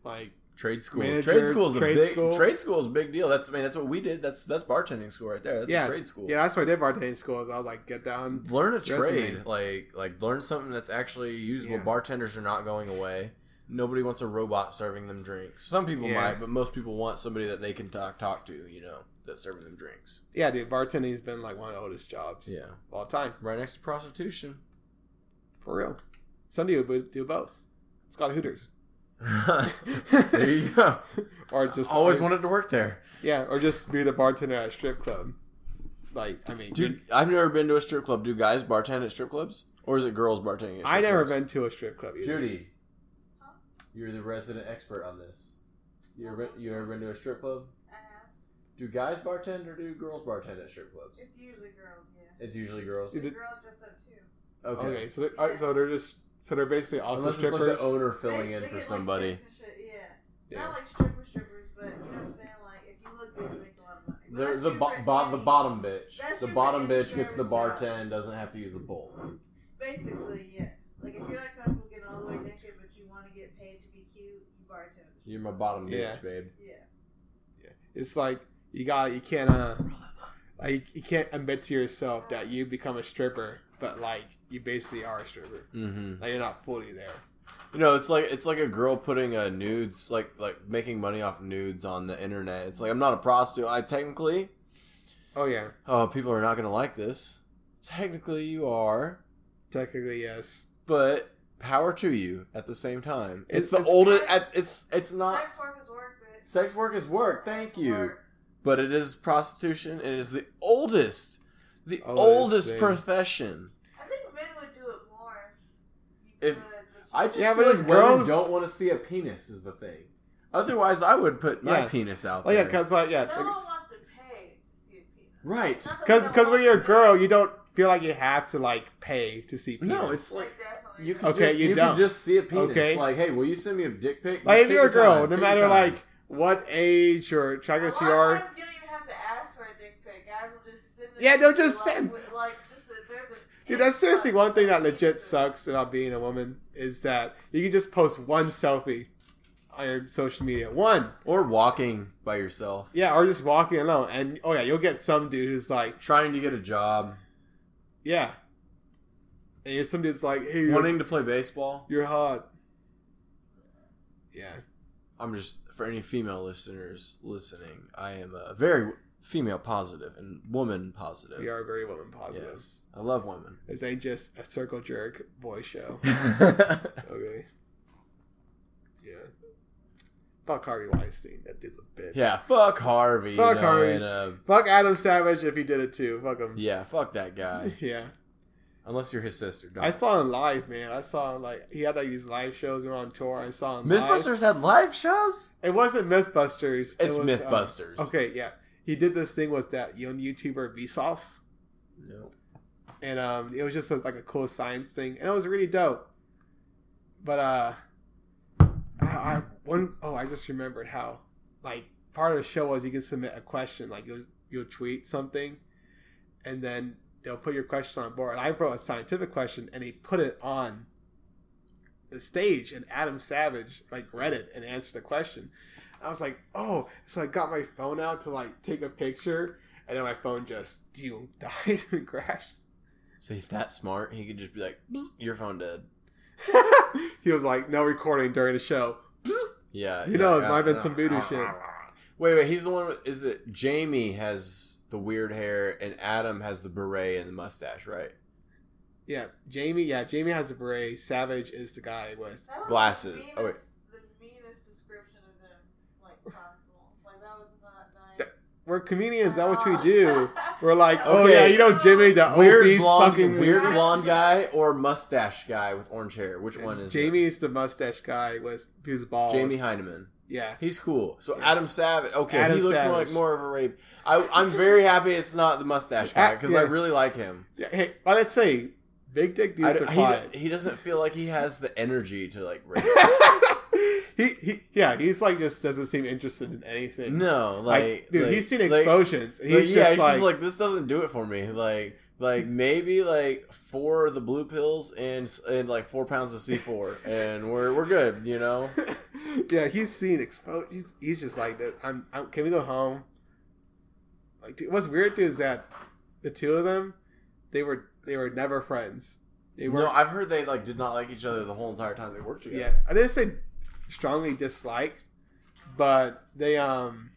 like Trade school. Manager, trade school is a trade big school. trade school is a big deal. That's I mean that's what we did. That's that's bartending school right there. That's Yeah. a trade school. yeah. That's what I did bartending school. Is I was like, get down. Learn a Resume. trade. Like like learn something that's actually usable. Yeah. Bartenders are not going away. Nobody wants a robot serving them drinks. Some people Yeah. might, but most people want somebody that they can talk talk to. You know, that's serving them drinks. Yeah, dude, bartending's been like one of the oldest jobs Yeah, of all time. right next to prostitution. For real. Some do, do both. It's called Hooters. [laughs] there you go. or just Always or, wanted to work there, yeah, or just be the bartender at a strip club. Like, I mean, dude. I've never been to a strip club. Do guys bartend at strip clubs, or is it girls bartending? At strip I never clubs? been to a strip club either. Judy, you're the resident expert on this. You ever you ever been to a strip club? I have. Do guys bartend or do girls bartend at strip clubs? It's usually girls, yeah. It's usually girls. The girls dress up too. Okay. Okay, so they're, alright, so they're just so they're basically also Unless it's like the owner filling They- in they for get, somebody. tips shit, Yeah. Yeah. Not like stripper strippers, but you know what I'm saying? Like if you look good, you make a lot of money. But The that's the true bo- bo- the bottom bitch. The bottom bitch gets the service job. bartend, doesn't have to use the bowl. Basically, yeah. Like if you're not comfortable getting all the way naked, but you want to get paid to be cute, you bartend. You're my bottom bitch, babe. strip. Yeah. It's like you got you can't uh like you can't admit to yourself that you become a stripper, but like you basically are a stripper. Mm-hmm. Like you're not fully there. You know, it's like it's like a girl putting a nudes, like like making money off nudes on the internet. It's like I'm not a prostitute. I technically, Oh yeah, oh, people are not gonna like this. Technically, you are, technically yes. but power to you at the same time. It's, It's- the it's- oldest. It's it's not. Sex work is work, bitch. Sex work is work. Thank It's you. work. But it is prostitution, and it is the oldest, the Oldest oldest thing. profession. I think men would do it more. If- You could, but I just Yeah, feel but like as women girls- don't want to see a penis. Is the thing. Otherwise, I would put my Yeah. penis out Oh there. yeah, cause like yeah, No one wants to pay to see a penis. right. Not that because don't because when you're a to girl, you don't feel like you have to like pay to see. Penis. No, it's like Like, definitely. you can Okay, just you you, don't. can just see a penis. Okay. Like, hey, will you send me a dick pic? like Just if take you're a your girl, time, no take your matter time. like what age or attractive a you lot are. times you don't even have to ask for a dick pic. Guys will just send. it Yeah, to they'll you, just like, send. with, Like, just a, there's a, Dude, that's seriously one thing that legit sucks about being a woman is that you can just post one selfie on your social media. One. or walking by yourself, Yeah, or just walking alone. And oh yeah, you'll get some dude who's like, trying to get a job, yeah. And you're some dude's like, hey, wanting to play baseball. you're hot. Yeah. I'm just for any female listeners listening. I am a very female positive and woman positive. We are very woman positive. Yes, I love women. This ain't just a circle jerk boy show. [laughs] Okay. Yeah. Fuck Harvey Weinstein. That dude's a bitch. Yeah, fuck Harvey. Fuck you know, Harvey. and, uh, Fuck Adam Savage if he did it too. Fuck him. yeah, fuck that guy. [laughs] Yeah. Unless you're his sister. Don't. I saw him live, man. I saw him like he had like these live shows. We were on tour. I saw him. live. MythBusters had live shows. It wasn't MythBusters. It It's was, um, MythBusters. okay, yeah. He did this thing with that young YouTuber Vsauce, No. and um, it was just a, like a cool science thing, and it was really dope. But uh, I, I one oh I just remembered how like part of the show was you can submit a question like you'll you'll tweet something, and then they'll put your question on a board. And I wrote a scientific question, and he put it on the stage, and Adam Savage like read it and answered the question. I was like, oh, so I got my phone out to like take a picture, and then my phone just you [laughs] died and crashed. So he's that smart. He could just be like, [laughs] "Your phone dead." he was like, no recording during the show. Yeah, he yeah, knows? yeah, Might have been some voodoo shit. [laughs] Wait, wait. He's the one. Is it Jamie has the weird hair and Adam has the beret and the mustache, right? Yeah, Jamie. Yeah, Jamie has a beret. Savage is the guy with. Glasses. Oh, wait. the meanest description of them, like possible. Like that was not nice. That- We're comedians. That's what we Uh, do. We're like, [laughs] oh Okay. yeah, you know Jimmy, the weird obese blonde, fucking weird blonde guy or mustache guy with orange hair. Which one is it? Jamie's the mustache guy with who's bald. Jamie Hyneman. Yeah. He's cool. So Yeah. Adam Savage. Okay, Adam he looks more like more of a rape. I, I'm very happy it's not the mustache guy [laughs] because I really like him. yeah. Hey, but let's say big dick I, dudes are he, he doesn't feel like he has the energy to like [laughs] rape. He, he, yeah, he's like just doesn't seem interested in anything. no, like, like, dude, like- he's seen explosions. Like, he's yeah, just he's like, just like this doesn't do it for me. Like, like maybe like four of the blue pills and and like four pounds of C four, and we're we're good. You know. [laughs] yeah, he's seen exposed. He's, he's just like. I'm, I'm. Can we go home? Like, dude, what's weird too is that the two of them, they were they were never friends. They were No. I've heard they like did not like each other the whole entire time they worked together. yeah, I didn't say strongly disliked, but they um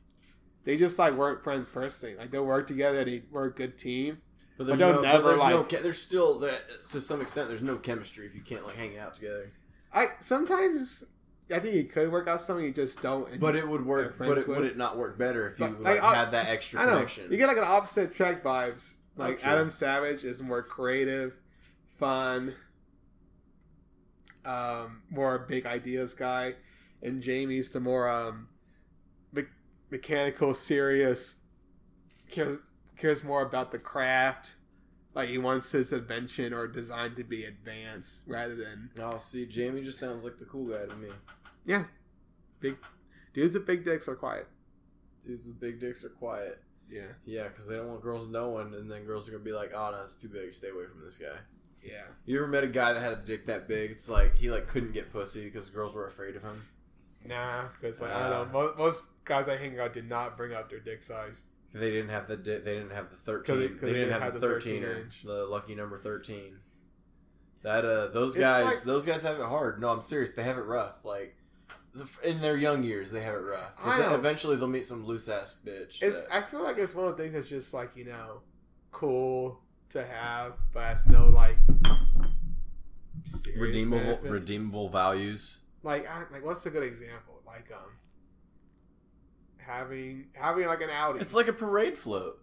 they just like weren't friends personally. Like they worked together. They were a good team. But there's But no, they'll never, but there's no, like- che- there's still that to some extent there's no chemistry if you can't like hang out together. I sometimes I think you could work out something. You just don't. But it would work. But it, would it not work better if you But, like, like, had that extra I know connection? you get like an opposite track vibes. Oh, Like true. Adam Savage is more creative, fun, um, more big ideas guy, and Jamie's the more um, me- mechanical, serious. Cares cares more about the craft. Like he wants his invention or design to be advanced rather than oh, see, Jamie just sounds like the cool guy to me. yeah, big dudes with big dicks are quiet. Dudes with big dicks are quiet. Yeah, Yeah, because they don't want girls knowing, and then girls are gonna be like, "Oh no, it's too big. Stay away from this guy." yeah. You ever met a guy that had a dick that big? It's like he like couldn't get pussy because girls were afraid of him. Nah, because like, I don't know. Most, most guys I hang out did not bring up their dick size. They didn't have the di- they didn't have the thirteen. they- They, 'cause they didn't have, the the thirteen 13 er, inch. the lucky number thirteen. That uh, those It's guys, like- those guys have it hard. No, I'm serious. They have it rough. Like the, in their young years, they have it rough. But I then know. eventually, they'll meet some loose ass bitch. It's that- I feel like it's one of the things that's just like you know, cool to have, but it's no like serious redeemable benefit. redeemable values. Like I, like what's a good example? Like um, having having like an Audi. It's like a parade float.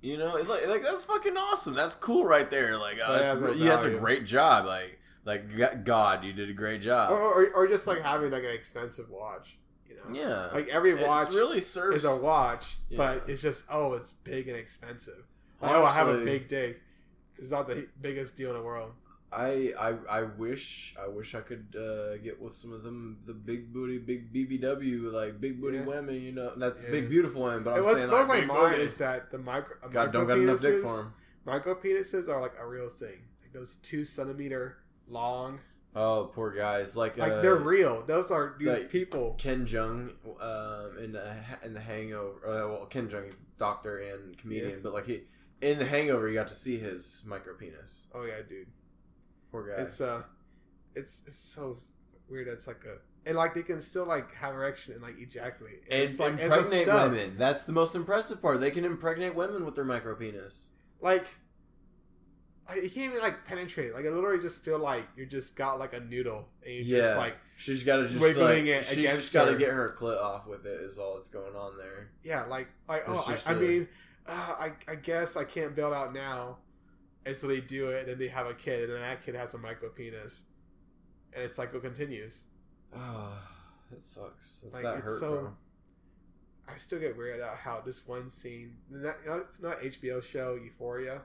You know, it, like, like that's fucking awesome. That's cool right there. Like, oh, that's, re- yeah, that's a great job. Like, like God, you did a great job. or, or, or just like having like an expensive watch. You know, yeah, like every watch it's really serves. is a watch, but it's just oh, it's big and expensive. Like, oh, I have a big dick. It's not the biggest deal in the world. I, I I wish I wish I could uh, get with some of them the big booty big BBW like big booty Yeah. women you know that's Yeah. big beautiful women but I'm what's saying like my mind booty. is that the micro God don't got enough dick for him. Micro penises are like a real thing. Like those two centimeter long. Oh, poor guys like Like uh, they're real. Those are these like- people. Ken Jeong um, in the in the Hangover. Uh, well, Ken Jeong, doctor and comedian, Yeah. but like he in the Hangover, you got to see his micro penis. Oh yeah, dude. Poor guy. It's uh, it's it's so weird. It's like a and like they can still like have erection and like ejaculate. and it's like impregnate women. That's the most impressive part. They can impregnate women with their micro penis. Like. I- You can't even like penetrate. Like I literally just feel like you just got like a noodle and you Yeah. just like She's got to just Wiggling like it she's against just got to get her clit off with it. Is all that's going on there. Yeah, like like oh, I, I a- mean, uh, I I guess I can't build out now, and so they do it, and then they have a kid, and then that kid has a micro penis, and the cycle continues. Oh, that sucks. That's Like, that it's hurt, so- bro. I still get weirded out how this one scene, not, you know, it's not HBO show Euphoria,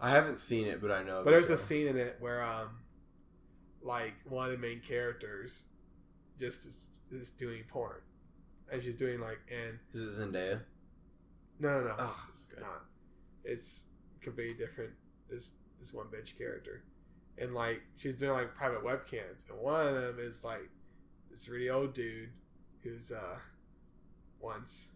I haven't seen it, but I know. but the there's a scene in it where um, like one of the main characters, just is, is doing porn, and she's doing like and Is it Zendaya? no no no Oh, it's good. not. It's completely different. This this one bitch character, and like she's doing like private webcams, and one of them is like this really old dude who's uh once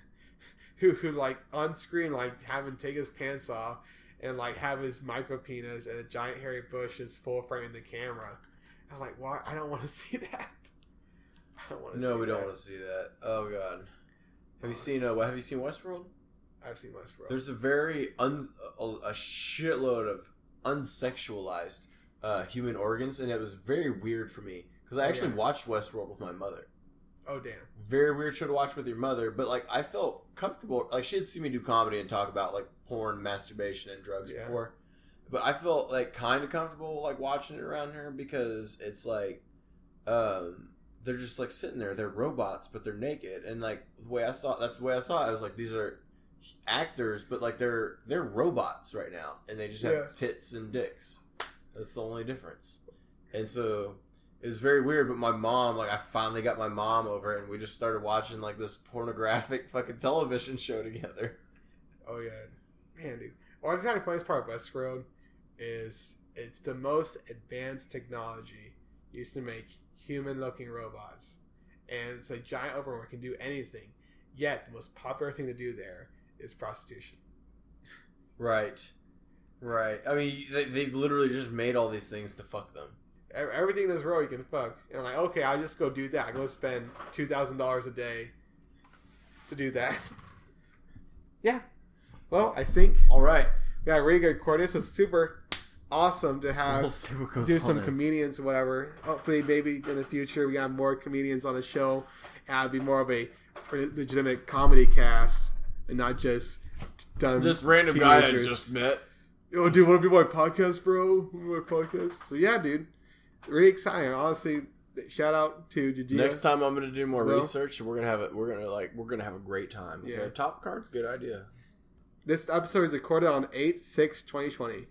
[laughs] who who like on screen like have him take his pants off and like have his micro penis and a giant hairy bush is full frame in the camera. I'm like, why? I don't want to [laughs] see that. I don't want to. No, see we don't want to see that. Oh god. Have you seen uh, what? Have you seen Westworld? I've seen Westworld. There's a very un a, a shitload of unsexualized uh, human organs, and it was very weird for me because I Oh, actually yeah. watched Westworld with my mother. oh damn. Very weird show to watch with your mother, but like I felt comfortable. Like she had seen me do comedy and talk about like porn, masturbation, and drugs Yeah. before, but I felt like kind of comfortable like watching it around her because it's like, um, they're just like sitting there. They're robots, but they're naked, and like the way I saw that's the way I saw it. I was like, these are actors, but like they're they're robots right now, and they just have Yeah. tits and dicks. That's the only difference. And so it was very weird. But my mom, like, I finally got my mom over, and we just started watching like this pornographic [laughs] fucking television show together. Oh yeah, man, dude. Well, the kind of funniest part of Westworld is it's the most advanced technology used to make human-looking robots, and it's a giant overworld can do anything. Yet the most popular thing to do there is prostitution. Right. Right. I mean, they, they literally just made all these things to fuck them. Everything in this world you can fuck, and I'm like, okay, I'll just go do that. I go spend two thousand dollars a day to do that. [laughs] yeah. Well, I think All right. we got really good core. This was super awesome to have. we'll see what goes do some comedians or whatever. Hopefully, maybe in the future we got more comedians on the show, and it'll be more of a legitimate comedy cast and not just done. this random guy I just met. Oh, dude, want to be my podcast, bro? My podcast. So yeah, dude, really exciting. Honestly, shout out to Jujia. Next time I'm gonna do more Well- research. and We're gonna have it. We're gonna like. We're gonna have a great time. Yeah. Okay? Top card's good idea. This episode is recorded on 8 6 2020.